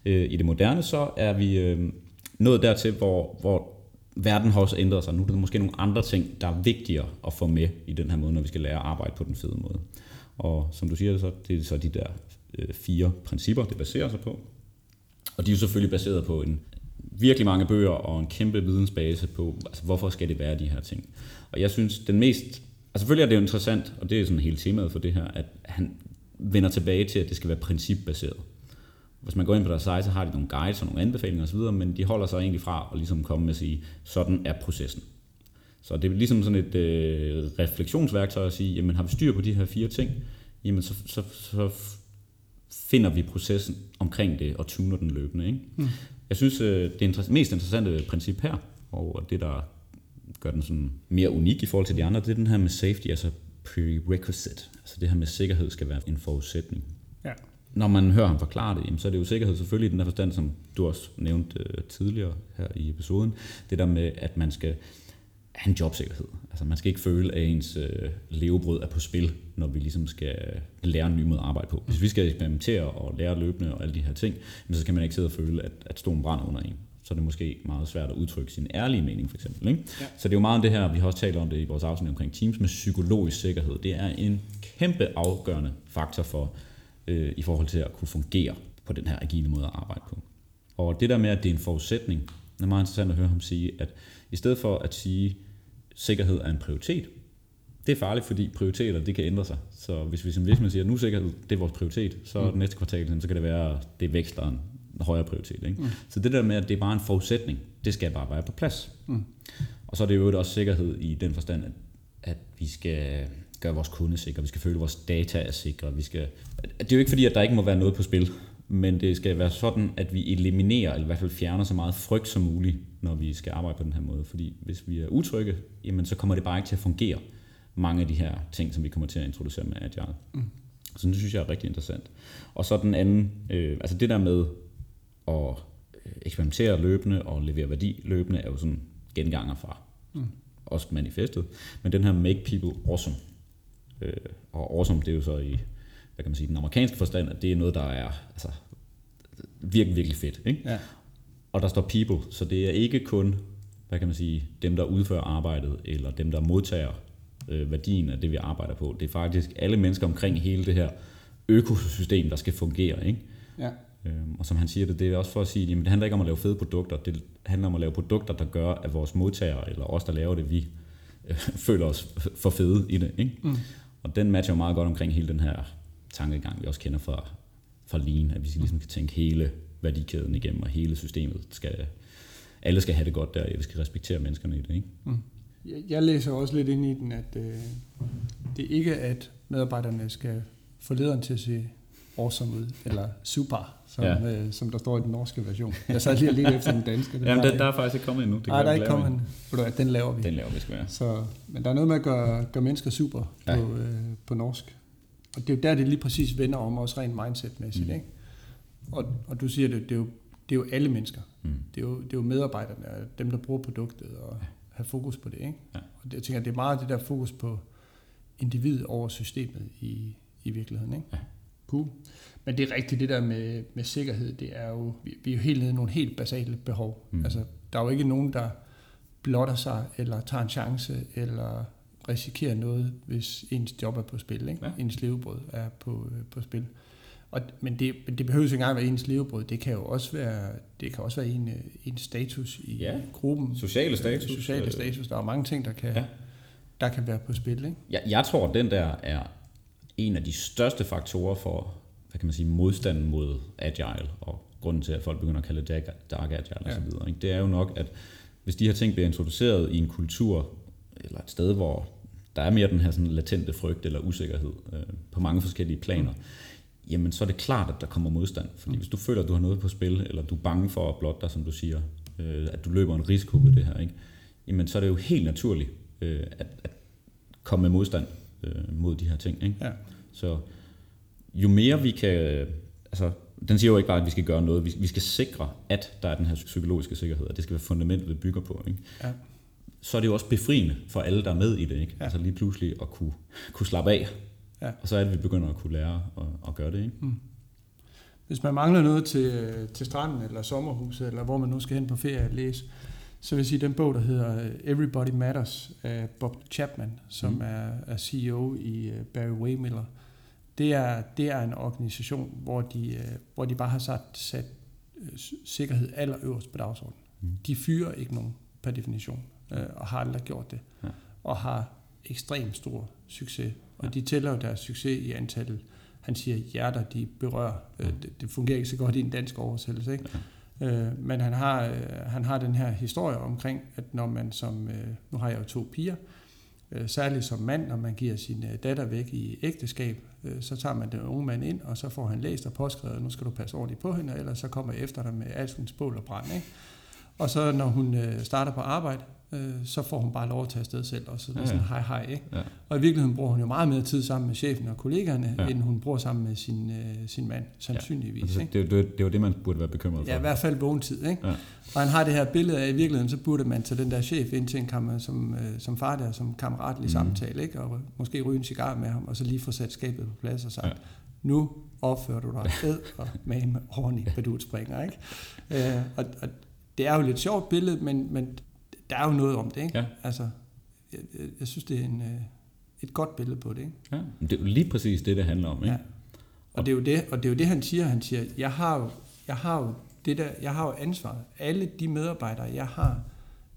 øh, i det moderne, så er vi øh, nået dertil, hvor, hvor verden har også ændret sig. Nu er der måske nogle andre ting, der er vigtigere at få med i den her måde, når vi skal lære at arbejde på den fede måde. Og som du siger, så det er så de der øh, fire principper, det baserer sig på. Og de er jo selvfølgelig baseret på en virkelig mange bøger og en kæmpe vidensbase på, altså hvorfor skal det være de her ting. Og jeg synes, den mest... Altså selvfølgelig er det jo interessant, og det er sådan hele temaet for det her, at han vender tilbage til, at det skal være principbaseret. Hvis man går ind på deres site, så har de nogle guides og nogle anbefalinger osv., men de holder sig egentlig fra at ligesom komme med at sige, sådan er processen. Så det er ligesom sådan et øh, refleksionsværktøj at sige, jamen har vi styr på de her fire ting, jamen så, så, så finder vi processen omkring det og tuner den løbende. Ikke? Mm. Jeg synes, øh, det inter- mest interessante princip her, og det der gør den sådan mere unik i forhold til de andre, det er den her med safety, altså prerequisite. Altså det her med sikkerhed skal være en forudsætning. Ja. Når man hører ham forklare det, jamen, så er det jo sikkerhed selvfølgelig i den der forstand, som du også nævnte øh, tidligere her i episoden. Det der med, at man skal have en jobsikkerhed. Altså man skal ikke føle, at ens øh, levebrød er på spil, når vi ligesom skal lære en ny måde at arbejde på. Hvis vi skal eksperimentere og lære løbende og alle de her ting, så skal man ikke sidde og føle, at, at stolen brænder under en så er det måske meget svært at udtrykke sin ærlige mening, for eksempel. Ikke? Ja. Så det er jo meget om det her, vi har også talt om det i vores afsnit omkring teams med psykologisk sikkerhed. Det er en kæmpe afgørende faktor for, øh, i forhold til at kunne fungere på den her agile måde at arbejde på. Og det der med, at det er en forudsætning, det er meget interessant at høre ham sige, at i stedet for at sige, sikkerhed er en prioritet, det er farligt, fordi prioriteter det kan ændre sig. Så hvis vi som virksomhed siger, at nu sikkerhed det er vores prioritet, så mm. næste kvartal, så kan det være, at det veksler en højere prioritet. Ikke? Mm. Så det der med, at det er bare en forudsætning, det skal bare være på plads. Mm. Og så er det jo også sikkerhed i den forstand, at, at vi skal gøre vores kunder sikre, vi skal føle, at vores data er sikre. Vi skal, det er jo ikke fordi, at der ikke må være noget på spil, men det skal være sådan, at vi eliminerer, eller i hvert fald fjerner så meget frygt som muligt, når vi skal arbejde på den her måde. Fordi hvis vi er utrygge, jamen så kommer det bare ikke til at fungere, mange af de her ting, som vi kommer til at introducere med Agile. Mm. Så det synes jeg er rigtig interessant. Og så den anden, øh, altså det der med at øh, eksperimentere løbende og levere værdi løbende, er jo sådan genganger fra mm. også manifestet. Men den her make people awesome, øh, og awesome, det er jo så i hvad kan man sige, den amerikanske forstand, at det er noget, der er altså, virkelig, virkelig fedt. Ikke? Ja. Og der står people, så det er ikke kun hvad kan man sige, dem, der udfører arbejdet, eller dem, der modtager øh, værdien af det, vi arbejder på. Det er faktisk alle mennesker omkring hele det her økosystem, der skal fungere. Ikke? Ja. Øhm, og som han siger det, det er også for at sige, at det handler ikke om at lave fede produkter, det handler om at lave produkter, der gør, at vores modtagere, eller os, der laver det, vi øh, føler os for fede i det. Ikke? Mm. Og den matcher jo meget godt omkring hele den her tankegang, vi også kender fra, fra Lean, at vi ligesom kan tænke hele værdikæden igennem, og hele systemet skal, alle skal have det godt der, og vi skal respektere menneskerne i det. Ikke? Mm. Jeg læser også lidt ind i den, at øh, det ikke er, at medarbejderne skal få lederen til at se awesome ud, eller super, som, ja. øh, som der står i den norske version. Jeg sad lige lidt efter den danske. Den Jamen, der, der er faktisk ikke kommet endnu. Det Nej, der er ikke kommet endnu. Den laver vi. Den laver vi, skal være. Så, men der er noget med at gøre, gøre mennesker super ja. på, øh, på norsk. Og det er jo der, det lige præcis vender om, også rent mindsetmæssigt. Mm. Ikke? Og, og du siger, det, det, er jo, det er jo alle mennesker. Mm. Det, er jo, det er jo medarbejderne, dem, der bruger produktet, og ja. have fokus på det. Ikke? Ja. Og jeg tænker, det er meget det der fokus på individet over systemet i, i virkeligheden. Ikke? Ja. Cool. Men det er rigtigt, det der med, med sikkerhed, det er jo, vi, vi er jo helt nede i nogle helt basale behov. Mm. Altså, der er jo ikke nogen, der blotter sig, eller tager en chance, eller risikerer noget, hvis ens job er på spil, ikke? Ja. ens levebrød er på, øh, på spil. Og, men, det, det behøver ikke engang være ens levebrød, det kan jo også være, det kan også være en, øh, en status i ja. gruppen. Sociale status. Sociale status. Der er mange ting, der kan, ja. der kan være på spil. Ikke? Jeg, jeg tror, at den der er en af de største faktorer for hvad kan man sige, modstanden mod agile, og grunden til, at folk begynder at kalde det dark agile ja. osv., det er jo nok, at hvis de her ting bliver introduceret i en kultur, eller et sted, hvor der er mere den her sådan latente frygt eller usikkerhed øh, på mange forskellige planer, mm. jamen så er det klart, at der kommer modstand. Fordi mm. hvis du føler, at du har noget på spil, eller du er bange for at blotte dig, som du siger, øh, at du løber en risiko ved det her, ikke? jamen så er det jo helt naturligt øh, at, at komme med modstand øh, mod de her ting. Ikke? Ja. Så jo mere vi kan, altså den siger jo ikke bare, at vi skal gøre noget, vi, vi skal sikre, at der er den her psykologiske sikkerhed, og det skal være fundamentet, vi bygger på. Ikke? Ja. Så er det jo også befriende for alle, der er med i det. Ikke? Ja. Altså lige pludselig at kunne, kunne slappe af. Ja. Og så er det, vi begynder at kunne lære at, at gøre det. Ikke? Mm. Hvis man mangler noget til, til stranden eller sommerhuset, eller hvor man nu skal hen på ferie og læse, så vil jeg sige, at den bog, der hedder Everybody Matters af Bob Chapman, som mm. er, er CEO i øh, Barry Waymiller, det er, det er en organisation, hvor de, øh, hvor de bare har sat, sat øh, sikkerhed allerøverst på dagsordenen. Mm. De fyrer ikke nogen per definition, og har aldrig gjort det, ja. og har ekstremt stor succes. Og ja. de tæller jo deres succes i antallet, han siger, hjerter, de berører. Ja. Det, det fungerer ikke så godt i en dansk oversættelse, ikke? Ja. Øh, men han har, øh, han har den her historie omkring, at når man som, øh, nu har jeg jo to piger, øh, særligt som mand, når man giver sin øh, datter væk i ægteskab, øh, så tager man den unge mand ind, og så får han læst og påskrevet, nu skal du passe ordentligt på hende, ellers så kommer jeg efter dig med alskens bål og brand. Ikke? Og så når hun øh, starter på arbejde, øh, så får hun bare lov at tage afsted selv, og så Ja, ja. sådan hej hej, ikke? Ja. Og i virkeligheden bruger hun jo meget mere tid sammen med chefen og kollegaerne, Ja. ja. end hun bruger sammen med sin, øh, sin mand, sandsynligvis. Altså, ikke? det, det, det er jo det, man burde være bekymret for. Ja, i hvert fald vågentid. Ikke? Ja. Og han har det her billede af, at i virkeligheden, så burde man tage den der chef ind til en kammer, som, øh, som far der, som kammeratlig mm. samtale, ikke? og måske ryge en cigar med ham, og så lige få sat skabet på plads og sagt, Ja. ja. nu opfører du dig ed og med med ordentligt, hvad du springer. Ikke? Øh, og, og det er jo et lidt sjovt billede, men, men der er jo noget om det. Ikke? Ja. Altså, jeg, jeg, jeg synes, det er en, øh, et godt billede på det. Ikke? Ja. Det er jo lige præcis det, det handler om. Ikke? Ja. Og det er jo det, og det er jo det han siger, han siger, jeg har jo, jeg har jo det der, jeg har jo ansvaret. Alle de medarbejdere, jeg har,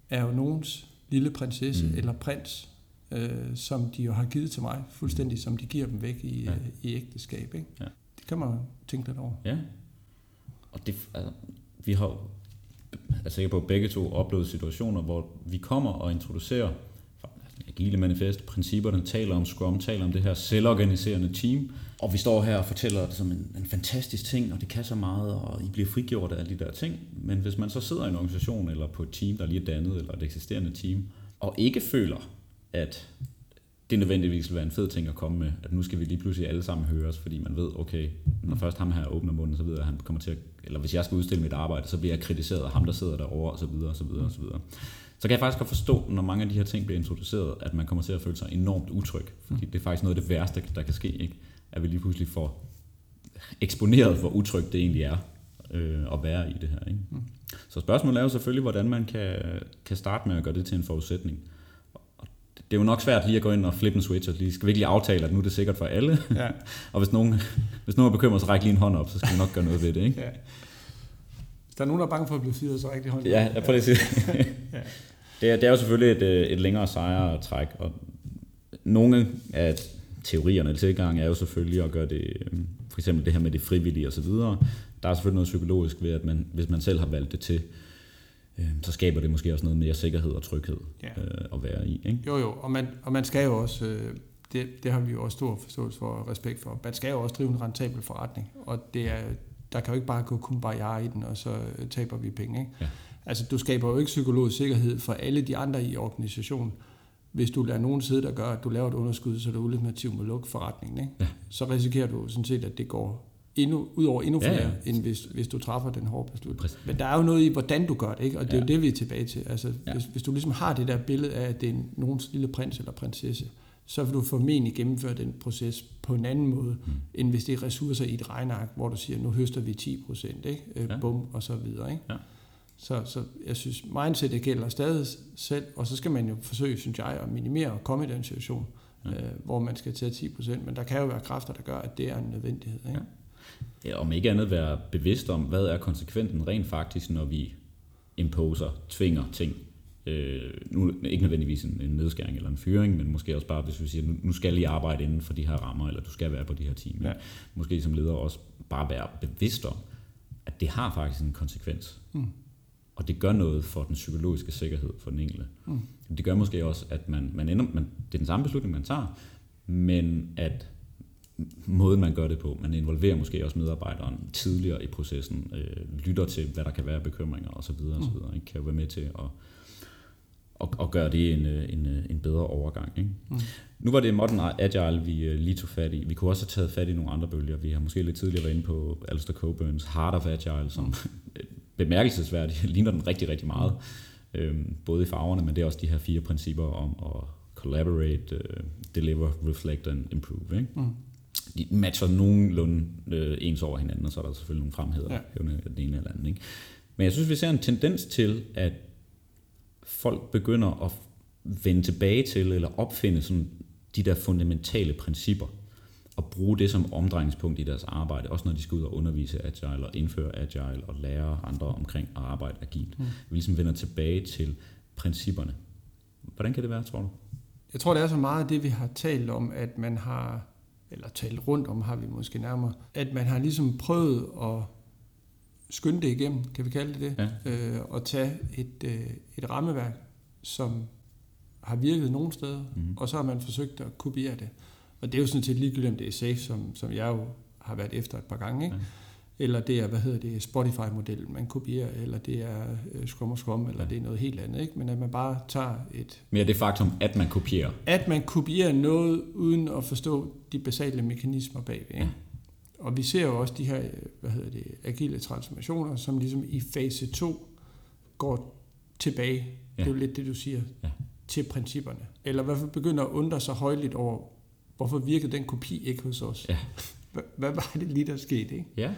er jo nogens lille prinsesse Mm. eller prins, øh, som de jo har givet til mig, fuldstændig som de giver dem væk i, Ja. ja. i ægteskab. Ikke? Ja. Det kan man jo tænke lidt over. Ja. Og det, altså, vi har er sikker på, at begge to oplevede situationer, hvor vi kommer og introducerer agile manifest, principperne, taler om Scrum, taler om det her selvorganiserende team, og vi står her og fortæller det som en, en fantastisk ting, og det kan så meget, og I bliver frigjort af alle de der ting. Men hvis man så sidder i en organisation, eller på et team, der lige er dannet, eller et eksisterende team, og ikke føler, at det nødvendigvis vil være en fed ting at komme med, at nu skal vi lige pludselig alle sammen høres, fordi man ved, okay, når først ham her åbner munden, så ved jeg, at han kommer til at, eller hvis jeg skal udstille mit arbejde, så bliver jeg kritiseret af ham, der sidder derovre, og så videre, og så videre, og så videre. Så kan jeg faktisk godt forstå, når mange af de her ting bliver introduceret, at man kommer til at føle sig enormt utryg, fordi det er faktisk noget af det værste, der kan ske, ikke? at vi lige pludselig får eksponeret, hvor utrygt det egentlig er øh, at være i det her. Ikke? Så spørgsmålet er jo selvfølgelig, hvordan man kan, kan starte med at gøre det til en forudsætning. Og det er jo nok svært lige at gå ind og flippe en switch, og lige skal vi ikke lige aftale, at nu er det sikkert for alle. Ja. og hvis nogen, hvis nogen er bekymret, så ræk lige en hånd op, så skal vi nok gøre noget ved det. Ikke? Ja. Hvis der er nogen, der er bange for at blive fyret, så rigtig hånd. Ja, jeg prøver lige at sige. det, er, det er jo selvfølgelig et, øh, et længere sejre træk, og nogle af teorierne eller tilgange er jo selvfølgelig at gøre det, øh, for eksempel det her med det frivillige osv. Der er selvfølgelig noget psykologisk ved, at man, hvis man selv har valgt det til, så skaber det måske også noget mere sikkerhed og tryghed Ja. øh, at være i. Ikke? Jo, jo, og man, og man skal jo også, øh, det, det har vi jo også stor forståelse for og respekt for, man skal jo også drive en rentabel forretning, og det er, der kan jo ikke bare gå kumbaya i den, og så øh, taber vi penge. Ikke? Ja. Altså, du skaber jo ikke psykologisk sikkerhed for alle de andre i organisationen, hvis du lader nogen sidde, der gør, at du laver et underskud, så du ultimativt må lukke forretningen. Ikke? Ja. Så risikerer du sådan set, at det går endnu, ud over endnu flere, ja. ja, end hvis, hvis du træffer den hårde beslutning. Præcis. Men der er jo noget i, hvordan du gør det, ikke? og det er Ja. jo det, vi er tilbage til. Altså, Ja. hvis, hvis du ligesom har det der billede af, at det er nogens lille prins eller prinsesse, så vil du formentlig gennemføre den proces på en anden måde, mm. end hvis det er ressourcer i et regneark, hvor du siger, nu høster vi 10 procent, ikke? Øh, Ja. bum, og så videre. Ikke? Ja. Så, så jeg synes, mindsetet gælder stadig selv, og så skal man jo forsøge, synes jeg, at minimere og komme i den situation, Ja. ja. øh, hvor man skal tage 10 procent, men der kan jo være kræfter, der gør, at det er en nødvendighed. Ikke? Ja. Ja, om ikke andet være bevidst om, hvad er konsekvensen rent faktisk, når vi imposer, tvinger ting. Øh, nu ikke nødvendigvis en, en nedskæring eller en fyring, men måske også bare, hvis vi siger, nu, nu skal I arbejde inden for de her rammer, eller du skal være på de her team. Ja. Måske som leder også bare være bevidst om, at det har faktisk en konsekvens. Mm. Og det gør noget for den psykologiske sikkerhed for den enkelte. Mm. Det gør måske også, at man, man ender, man, det er den samme beslutning, man tager, men at måden, man gør det på, man involverer måske også medarbejderen tidligere i processen, øh, lytter til, hvad der kan være bekymringer osv., osv. Ikke? kan jo være med til at, at, at gøre det en, øh, en, øh, en bedre overgang. Ikke? Mm. Nu var det Modern Agile, vi øh, lige tog fat i. Vi kunne også have taget fat i nogle andre bølger. Vi har måske lidt tidligere været inde på Alistair Cockburns Heart of Agile, som bemærkelsesværdigt ligner den rigtig, rigtig meget. Øhm, både i farverne, men det er også de her fire principper om at collaborate, uh, deliver, reflect and improve. Ikke? Mm. De matcher nogenlunde øh, ens over hinanden, og så er der selvfølgelig nogle fremheder, Ja. ja. den ene eller anden. Ikke? Men jeg synes, vi ser en tendens til, at folk begynder at vende tilbage til, eller opfinde sådan de der fundamentale principper, og bruge det som omdrejningspunkt i deres arbejde, også når de skal ud og undervise agile, og indføre agile, og lære andre omkring at arbejde agilt. Mm. Vi ligesom vender tilbage til principperne. Hvordan kan det være, tror du? Jeg tror, det er så meget af det, vi har talt om, at man har, eller talt rundt om, har vi måske nærmere, at man har ligesom prøvet at skynde det igennem, kan vi kalde det det, Ja. øh, og tage et, øh, et rammeværk, som har virket nogle steder, Mhm. og så har man forsøgt at kopiere det. Og det er jo sådan set ligegyldigt, om det er safe, som, som jeg jo har været efter et par gange. Ikke? Eller det er, hvad hedder det, Spotify-modellen, man kopierer, eller det er øh, Scrum og Scrum, eller det er noget helt andet, ikke? Men at man bare tager et... Mere det faktum, at man kopierer. At man kopierer noget, uden at forstå de basale mekanismer bagved, ikke? Og vi ser jo også de her, hvad hedder det, agile transformationer, som ligesom i fase 2 går tilbage. Ja. Det er jo lidt det, du siger, ja. til principperne. Eller i hvert fald begynder at undre sig højligt over, hvorfor virkede den kopi ikke hos os? Ja. Hvad var det lige, der skete? Ikke? Ja.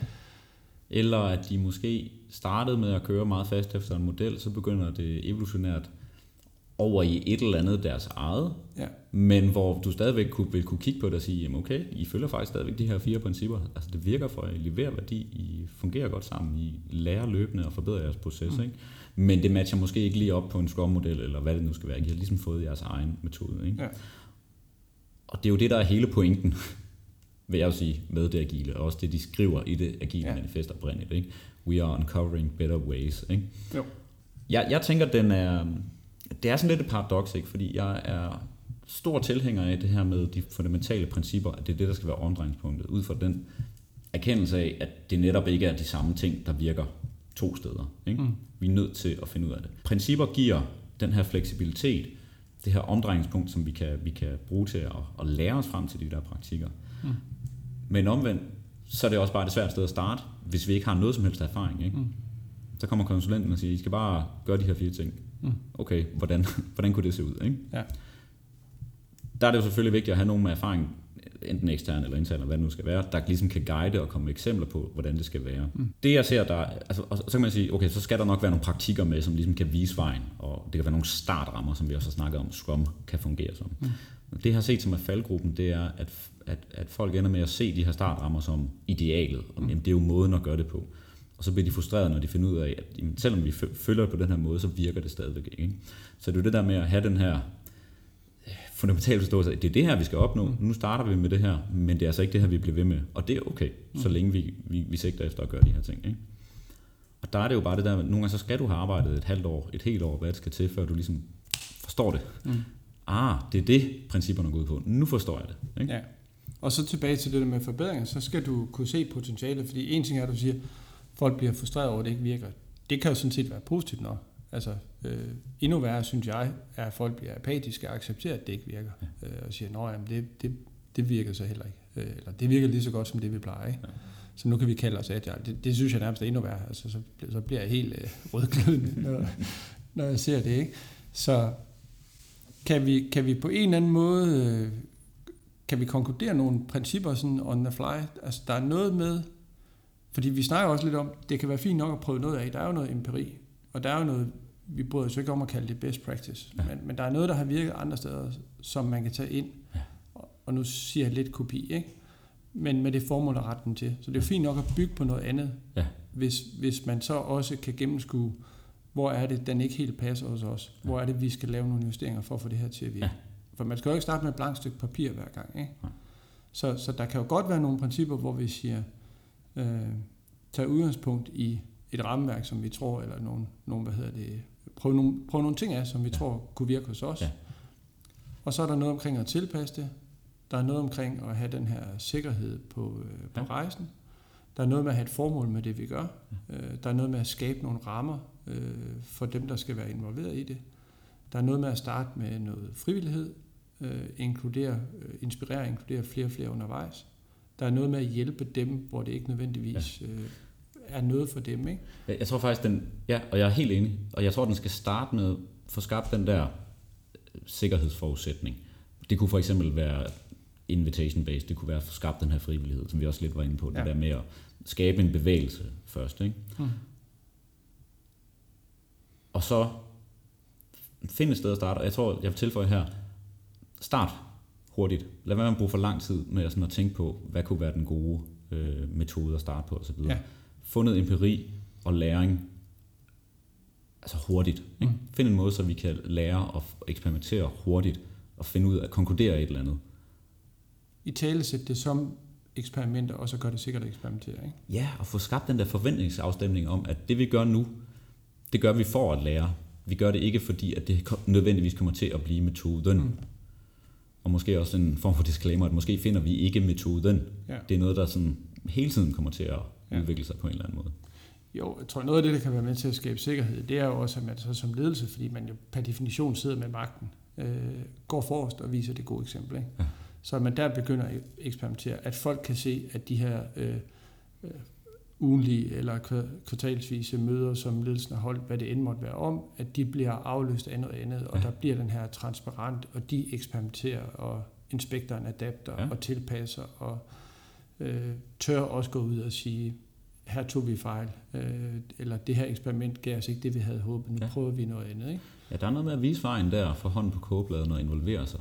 Eller at de måske startede med at køre meget fast efter en model, så begynder det evolutionært over i et eller andet deres eget, ja. men hvor du stadigvæk kunne, vil kunne kigge på det og sige, jamen okay, I følger faktisk stadigvæk de her fire principper. Altså det virker for jer, I leverer værdi, I fungerer godt sammen, I lærer løbende og forbedrer jeres proces. Mm. Ikke? Men det matcher måske ikke lige op på en Scrum-model, eller hvad det nu skal være. I har ligesom fået jeres egen metode. Ikke? Ja. Og det er jo det, der er hele pointen, vil jeg jo sige, med det agile, og også det, de skriver i det agile ja. manifest oprindeligt. Ikke? We are uncovering better ways. Ikke? Jo. Jeg, jeg tænker, den er, det er sådan lidt et paradoks, ikke? fordi jeg er stor tilhænger af det her med de fundamentale principper, at det er det, der skal være omdrejningspunktet, ud fra den erkendelse af, at det netop ikke er de samme ting, der virker to steder. Ikke? Mm. Vi er nødt til at finde ud af det. Principper giver den her fleksibilitet, det her omdrejningspunkt, som vi kan, vi kan bruge til at, at lære os frem til de der praktikker. Mm. Men omvendt, så er det også bare det svært sted at starte, hvis vi ikke har noget som helst erfaring. Ikke? Mm. Så kommer konsulenten og siger, I skal bare gøre de her fire ting. Mm. Okay, hvordan, hvordan kunne det se ud? Ikke? Ja. Der er det jo selvfølgelig vigtigt at have nogen med erfaring, enten ekstern eller intern, eller hvad det nu skal være, der ligesom kan guide og komme med eksempler på, hvordan det skal være. Mm. Det jeg ser, der, altså, og så kan man sige, okay, så skal der nok være nogle praktikker med, som ligesom kan vise vejen, og det kan være nogle startrammer, som vi også har snakket om, Scrum kan fungere som. Mm. Det jeg har set som er faldgruppen, det er, at, at, at folk ender med at se de her startrammer som idealet, og mm. jamen, det er jo måden at gøre det på. Og så bliver de frustrerede, når de finder ud af, at jamen, selvom vi følger på den her måde, så virker det stadigvæk ikke. Så det er jo det der med at have den her fundamentale forståelse af, at det er det her, vi skal opnå. Mm. Nu starter vi med det her, men det er altså ikke det her, vi bliver ved med. Og det er okay, mm. så længe vi, vi, vi sigter efter at gøre de her ting. Ikke? Og der er det jo bare det der, nogle gange så skal du have arbejdet et halvt år, et helt år, hvad det skal til, før du ligesom forstår det. Mm. Ah, det er det, principperne går ud på. Nu forstår jeg det. Ikke? Ja. Og så tilbage til det der med forbedringer, så skal du kunne se potentiale, fordi en ting er, at du siger, folk bliver frustreret over, at det ikke virker. Det kan jo sådan set være positivt nok. Altså, øh, endnu værre, synes jeg, er, at folk bliver apatiske og accepterer, at det ikke virker. Ja. Øh, og siger, at det, det, det virker så heller ikke. Øh, eller det virker lige så godt, som det vi plejer. Ikke? Ja. Så nu kan vi kalde os agile. Det, det synes jeg nærmest er endnu værre. Altså, så, så bliver jeg helt øh, rødglødende, når, når jeg ser det. Ikke? Så kan vi, kan vi på en eller anden måde, øh, kan vi konkludere nogle principper sådan on the fly? Altså, der er noget med, fordi vi snakker også lidt om, det kan være fint nok at prøve noget af. Der er jo noget empiri, og der er jo noget vi bryder os ikke om at kalde det best practice, ja. men, men der er noget, der har virket andre steder, som man kan tage ind, ja. og, og nu siger jeg lidt kopi, ikke? men med det formål at rette den til. Så det er fint nok at bygge på noget andet, ja. hvis, hvis man så også kan gennemskue, hvor er det, den ikke helt passer hos os, hvor er det, vi skal lave nogle justeringer for at få det her til at virke. Ja. For man skal jo ikke starte med et blankt stykke papir hver gang. Ikke? Så, så der kan jo godt være nogle principper, hvor vi siger, øh, tage udgangspunkt i et rammeværk, som vi tror, eller nogle, nogle hvad hedder det, prøve nogle, prøve nogle ting af, som vi ja. tror kunne virke hos os. Ja. Og så er der noget omkring at tilpasse det. Der er noget omkring at have den her sikkerhed på, øh, på ja. rejsen. Der er noget med at have et formål med det, vi gør. Ja. Øh, der er noget med at skabe nogle rammer øh, for dem, der skal være involveret i det. Der er noget med at starte med noget frivillighed, øh, inkludere, øh, inspirere og inkludere flere og flere undervejs. Der er noget med at hjælpe dem, hvor det ikke nødvendigvis ja. øh, er noget for dem. Ikke? Jeg tror faktisk, den, ja, og jeg er helt enig, og jeg tror, den skal starte med at få skabt den der øh, sikkerhedsforudsætning. Det kunne for eksempel være invitation-based, det kunne være at få skabt den her frivillighed, som vi også lidt var inde på, ja. det der med at skabe en bevægelse først. Ikke? Hmm. Og så finde et sted at starte, og jeg tror, jeg vil tilføje her, start hurtigt. Lad være med at bruge for lang tid med at, sådan at tænke på, hvad kunne være den gode øh, metode at starte på osv. Ja fundet empiri og læring altså hurtigt. Ikke? Mm. Find en måde, så vi kan lære og eksperimentere hurtigt og finde ud af at konkludere et eller andet. I tale sætte det som eksperimenter, og så gør det sikkert at eksperimentere, ikke? Ja, og få skabt den der forventningsafstemning om, at det vi gør nu, det gør vi for at lære. Vi gør det ikke fordi, at det nødvendigvis kommer til at blive metoden. Mm. Og måske også en form for disclaimer, at måske finder vi ikke metoden. Ja. Det er noget, der sådan hele tiden kommer til at udvikle sig på en eller anden måde. Jo, jeg tror noget af det, der kan være med til at skabe sikkerhed, det er jo også, at man så som ledelse, fordi man jo per definition sidder med magten, øh, går forrest og viser det gode eksempel. Ikke? Ja. Så man der begynder at eksperimentere, at folk kan se, at de her øh, øh, ugenlige eller kvartalsvise møder, som ledelsen har holdt, hvad det end måtte være om, at de bliver afløst af noget andet, og ja. der bliver den her transparent, og de eksperimenterer, og inspektoren adapter ja. og tilpasser, og øh, tør også gå ud og sige, her tog vi fejl, øh, eller det her eksperiment gav os ikke det, vi havde håbet, nu ja. prøver vi noget andet. Ikke? Ja, der er noget med at vise vejen der, for hånden på kogebladet og involvere sig.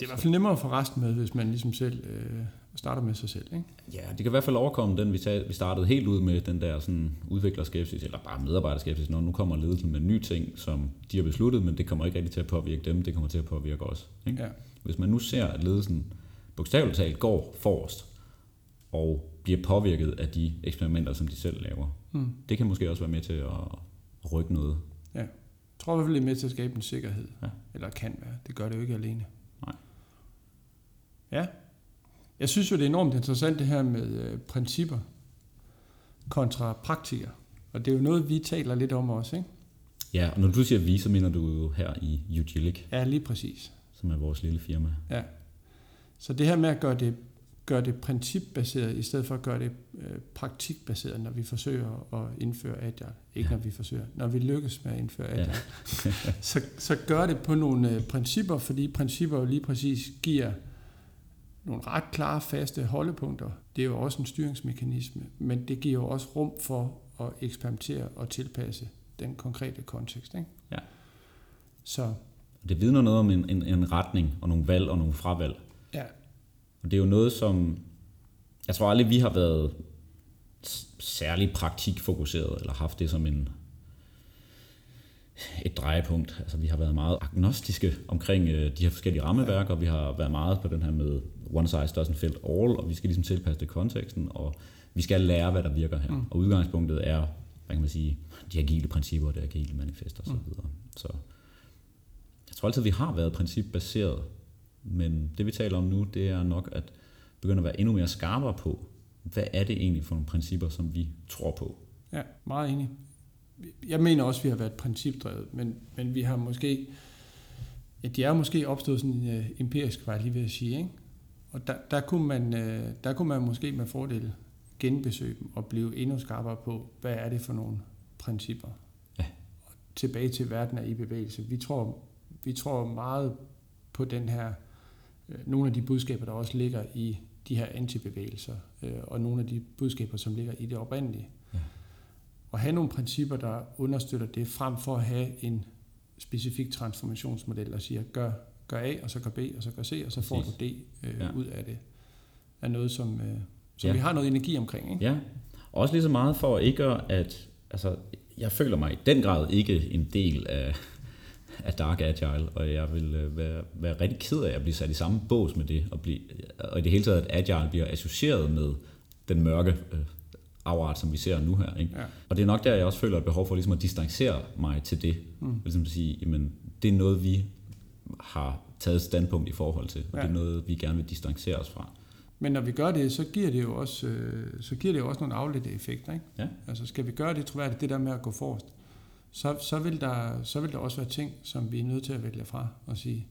Det er i hvert fald nemmere for resten med, hvis man ligesom selv øh, starter med sig selv. Ikke? Ja, det kan i hvert fald overkomme den, vi, tag, vi startede helt ud med, den der sådan udviklerskepsis, eller bare medarbejderskepsis, når nu kommer ledelsen med nye ting, som de har besluttet, men det kommer ikke rigtig til at påvirke dem, det kommer til at påvirke os. Ikke? Ja. Hvis man nu ser, at ledelsen bogstaveligt talt går forrest, og bliver påvirket af de eksperimenter, som de selv laver. Mm. Det kan måske også være med til at, at rykke noget. Ja. Jeg tror i hvert fald, det er med til at skabe en sikkerhed. Ja. Eller kan være. Det gør det jo ikke alene. Nej. Ja. Jeg synes jo, det er enormt interessant det her med øh, principper kontra praktikker. Og det er jo noget, vi taler lidt om også, ikke? Ja, og når du siger vi, så mener du jo her i Ugilic. Ja, lige præcis. Som er vores lille firma. Ja. Så det her med at gøre det gøre det principbaseret, i stedet for at gøre det øh, praktikbaseret, når vi forsøger at indføre Agile. Ikke ja. når vi forsøger, når vi lykkes med at indføre Agile. Ja. så, så gør det på nogle øh, principper, fordi principper jo lige præcis giver nogle ret klare, faste holdepunkter. Det er jo også en styringsmekanisme, men det giver jo også rum for at eksperimentere og tilpasse den konkrete kontekst. Ikke? Ja. Så. Det vidner noget om en, en, en retning og nogle valg og nogle fravalg. Ja, og det er jo noget, som jeg tror aldrig, vi har været særlig praktikfokuseret, eller haft det som en, et drejepunkt. Altså, vi har været meget agnostiske omkring øh, de her forskellige rammeværker, og vi har været meget på den her med one size doesn't fit all, og vi skal ligesom tilpasse det konteksten, og vi skal lære, hvad der virker her. Mm. Og udgangspunktet er, hvad kan man sige, de agile principper, det agile manifest og så mm. videre. Så jeg tror altid, vi har været principbaseret, men det vi taler om nu, det er nok at begynde at være endnu mere skarpere på, hvad er det egentlig for nogle principper, som vi tror på? Ja, meget enig. Jeg mener også, at vi har været principdrevet, men, men vi har måske, ja, de er måske opstået sådan en uh, empirisk vej, lige ved at sige, ikke? Og der, der, kunne man, uh, der kunne man måske med fordel genbesøge dem og blive endnu skarpere på, hvad er det for nogle principper? Ja. Og tilbage til verden er i bevægelse. Vi tror, vi tror meget på den her Øh, nogle af de budskaber, der også ligger i de her antibevægelser, øh, og nogle af de budskaber, som ligger i det oprindelige. Ja. Og have nogle principper, der understøtter det, frem for at have en specifik transformationsmodel, der siger, gør, gør A, og så gør B, og så gør C, og så får Præcis. du D øh, ja. ud af det. Er noget, som, øh, som ja. vi har noget energi omkring. Ikke? Ja, også lige så meget for ikke at, altså, jeg føler mig i den grad ikke en del af, af Dark Agile, og jeg vil øh, være, være rigtig ked af at blive sat i samme bås med det, og, blive, og i det hele taget, at Agile bliver associeret med den mørke øh, afart, som vi ser nu her. Ikke? Ja. Og det er nok der, jeg også føler et behov for ligesom at distancere mig til det. Mm. Ligesom at sige, jamen, det er noget, vi har taget standpunkt i forhold til, og ja. det er noget, vi gerne vil distancere os fra. Men når vi gør det, så giver det jo også, øh, så giver det jo også nogle afledte effekter. Ikke? Ja. Altså skal vi gøre det troværdigt, det der med at gå forrest, så, så, vil der, så vil der også være ting, som vi er nødt til at vælge fra og sige,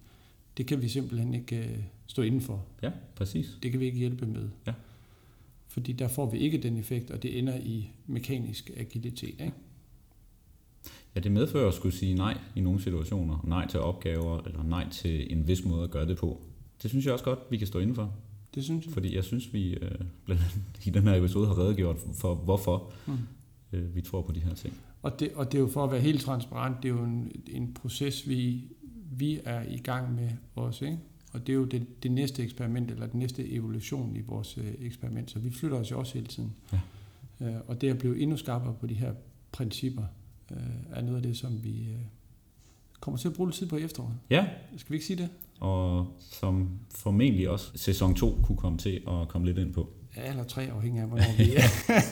det kan vi simpelthen ikke uh, stå indenfor. Ja, præcis. Det kan vi ikke hjælpe med. Ja. Fordi der får vi ikke den effekt, og det ender i mekanisk agilitet. Ikke? Ja, det medfører at skulle sige nej i nogle situationer. Nej til opgaver, eller nej til en vis måde at gøre det på. Det synes jeg også godt, vi kan stå indenfor. Det synes jeg. Fordi jeg synes, vi uh, blandt andet i den her episode har redegjort for, hvorfor mm. uh, vi tror på de her ting. Og det, og det er jo for at være helt transparent, det er jo en, en proces, vi, vi er i gang med også. Ikke? Og det er jo det, det næste eksperiment, eller den næste evolution i vores øh, eksperiment. Så vi flytter os jo også hele tiden. Ja. Øh, og det at blive endnu skarpere på de her principper, øh, er noget af det, som vi øh, kommer til at bruge lidt tid på i efteråret. Ja. Skal vi ikke sige det? Og som formentlig også sæson 2 kunne komme til at komme lidt ind på. Ja, eller tre, afhængig af, hvornår vi er,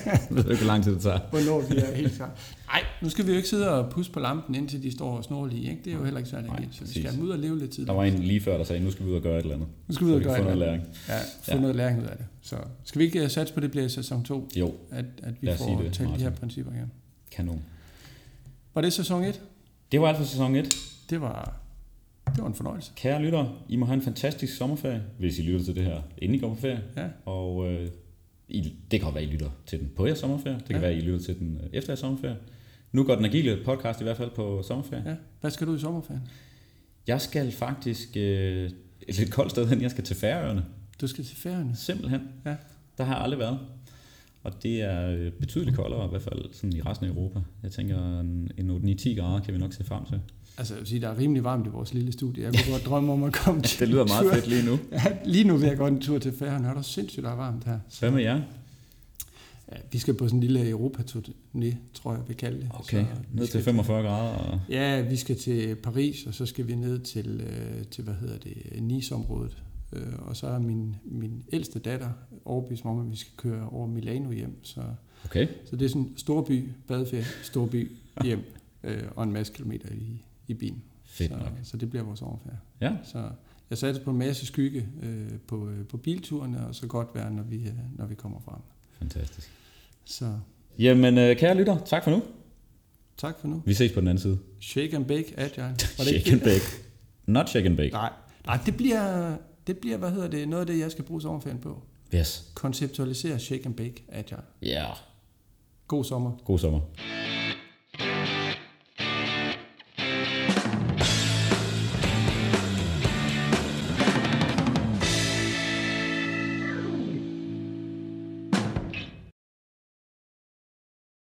Jeg ved ikke, hvor lang tid det tager. hvornår vi er helt klar. Nej, nu skal vi jo ikke sidde og pusse på lampen, indtil de står og snorlige. Ikke? Det er jo heller ikke særlig helt. Så vi skal ud og leve lidt tid. Der var en lige før, der sagde, nu skal vi ud og gøre et eller andet. Nu skal vi ud og gøre et noget eller læring. Ja, få Ja. noget læring ud af det. Så skal vi ikke uh, satse på, at det bliver sæson 2, Jo, at, at vi får talt de her principper igen. kanon. Var det sæson 1? Det var alt for sæson 1. Det var, det var en fornøjelse. Kære lyttere, I må have en fantastisk sommerferie, hvis I lytter til det her, inden I går på ferie. Ja. Og øh, I, det kan godt være, I lytter til den på jeres sommerferie. Det kan Ja. være, I lytter til den øh, efter jeres sommerferie. Nu går den agile podcast i hvert fald på sommerferie. Ja. Hvad skal du i sommerferien? Jeg skal faktisk øh, et lidt koldt sted hen. Jeg skal til Færøerne. Du skal til Færøerne. Simpelthen. Ja. Der har jeg aldrig været. Og det er øh, betydeligt koldere, i hvert fald sådan i resten af Europa. Jeg tænker, en, en 8-9-10 grader kan vi nok se frem til. Altså, jeg vil sige, der er rimelig varmt i vores lille studie. Jeg kunne godt drømme om at komme til Det lyder meget tur. fedt lige nu. Ja, lige nu vil jeg godt en tur til Færøerne. Er der sindssygt, der er varmt her. Så, Hvad med jer? ja, vi skal på sådan en lille Europa-turné, tror jeg, vi kalder det. Okay, vi ned til 45 grader. Og... Ja, vi skal til Paris, og så skal vi ned til, øh, til hvad hedder det, Nice-området. Øh, og så er min, min ældste datter overbevist om, at vi skal køre over Milano hjem. Så, Okay, så det er sådan storby, badeferie, storby, hjem, øh, og en masse kilometer i, i bilen. fedt så, nok. så det bliver vores sommerferie. Ja, Så jeg satte på en masse skygge øh, på, øh, på bilturene, og så godt være, når vi, øh, når vi kommer frem. fantastisk. Så Jamen, øh, kære lytter, tak for nu. tak for nu. Vi ses på den anden side. Shake and bake, agile. Var det Shake and bake. Not shake and bake. Nej, nej det, bliver, det bliver, hvad hedder det, noget af det, jeg skal bruge sommerferien på. Yes. Konceptualisere Shake and Bake at jeg. Ja. God sommer. God sommer.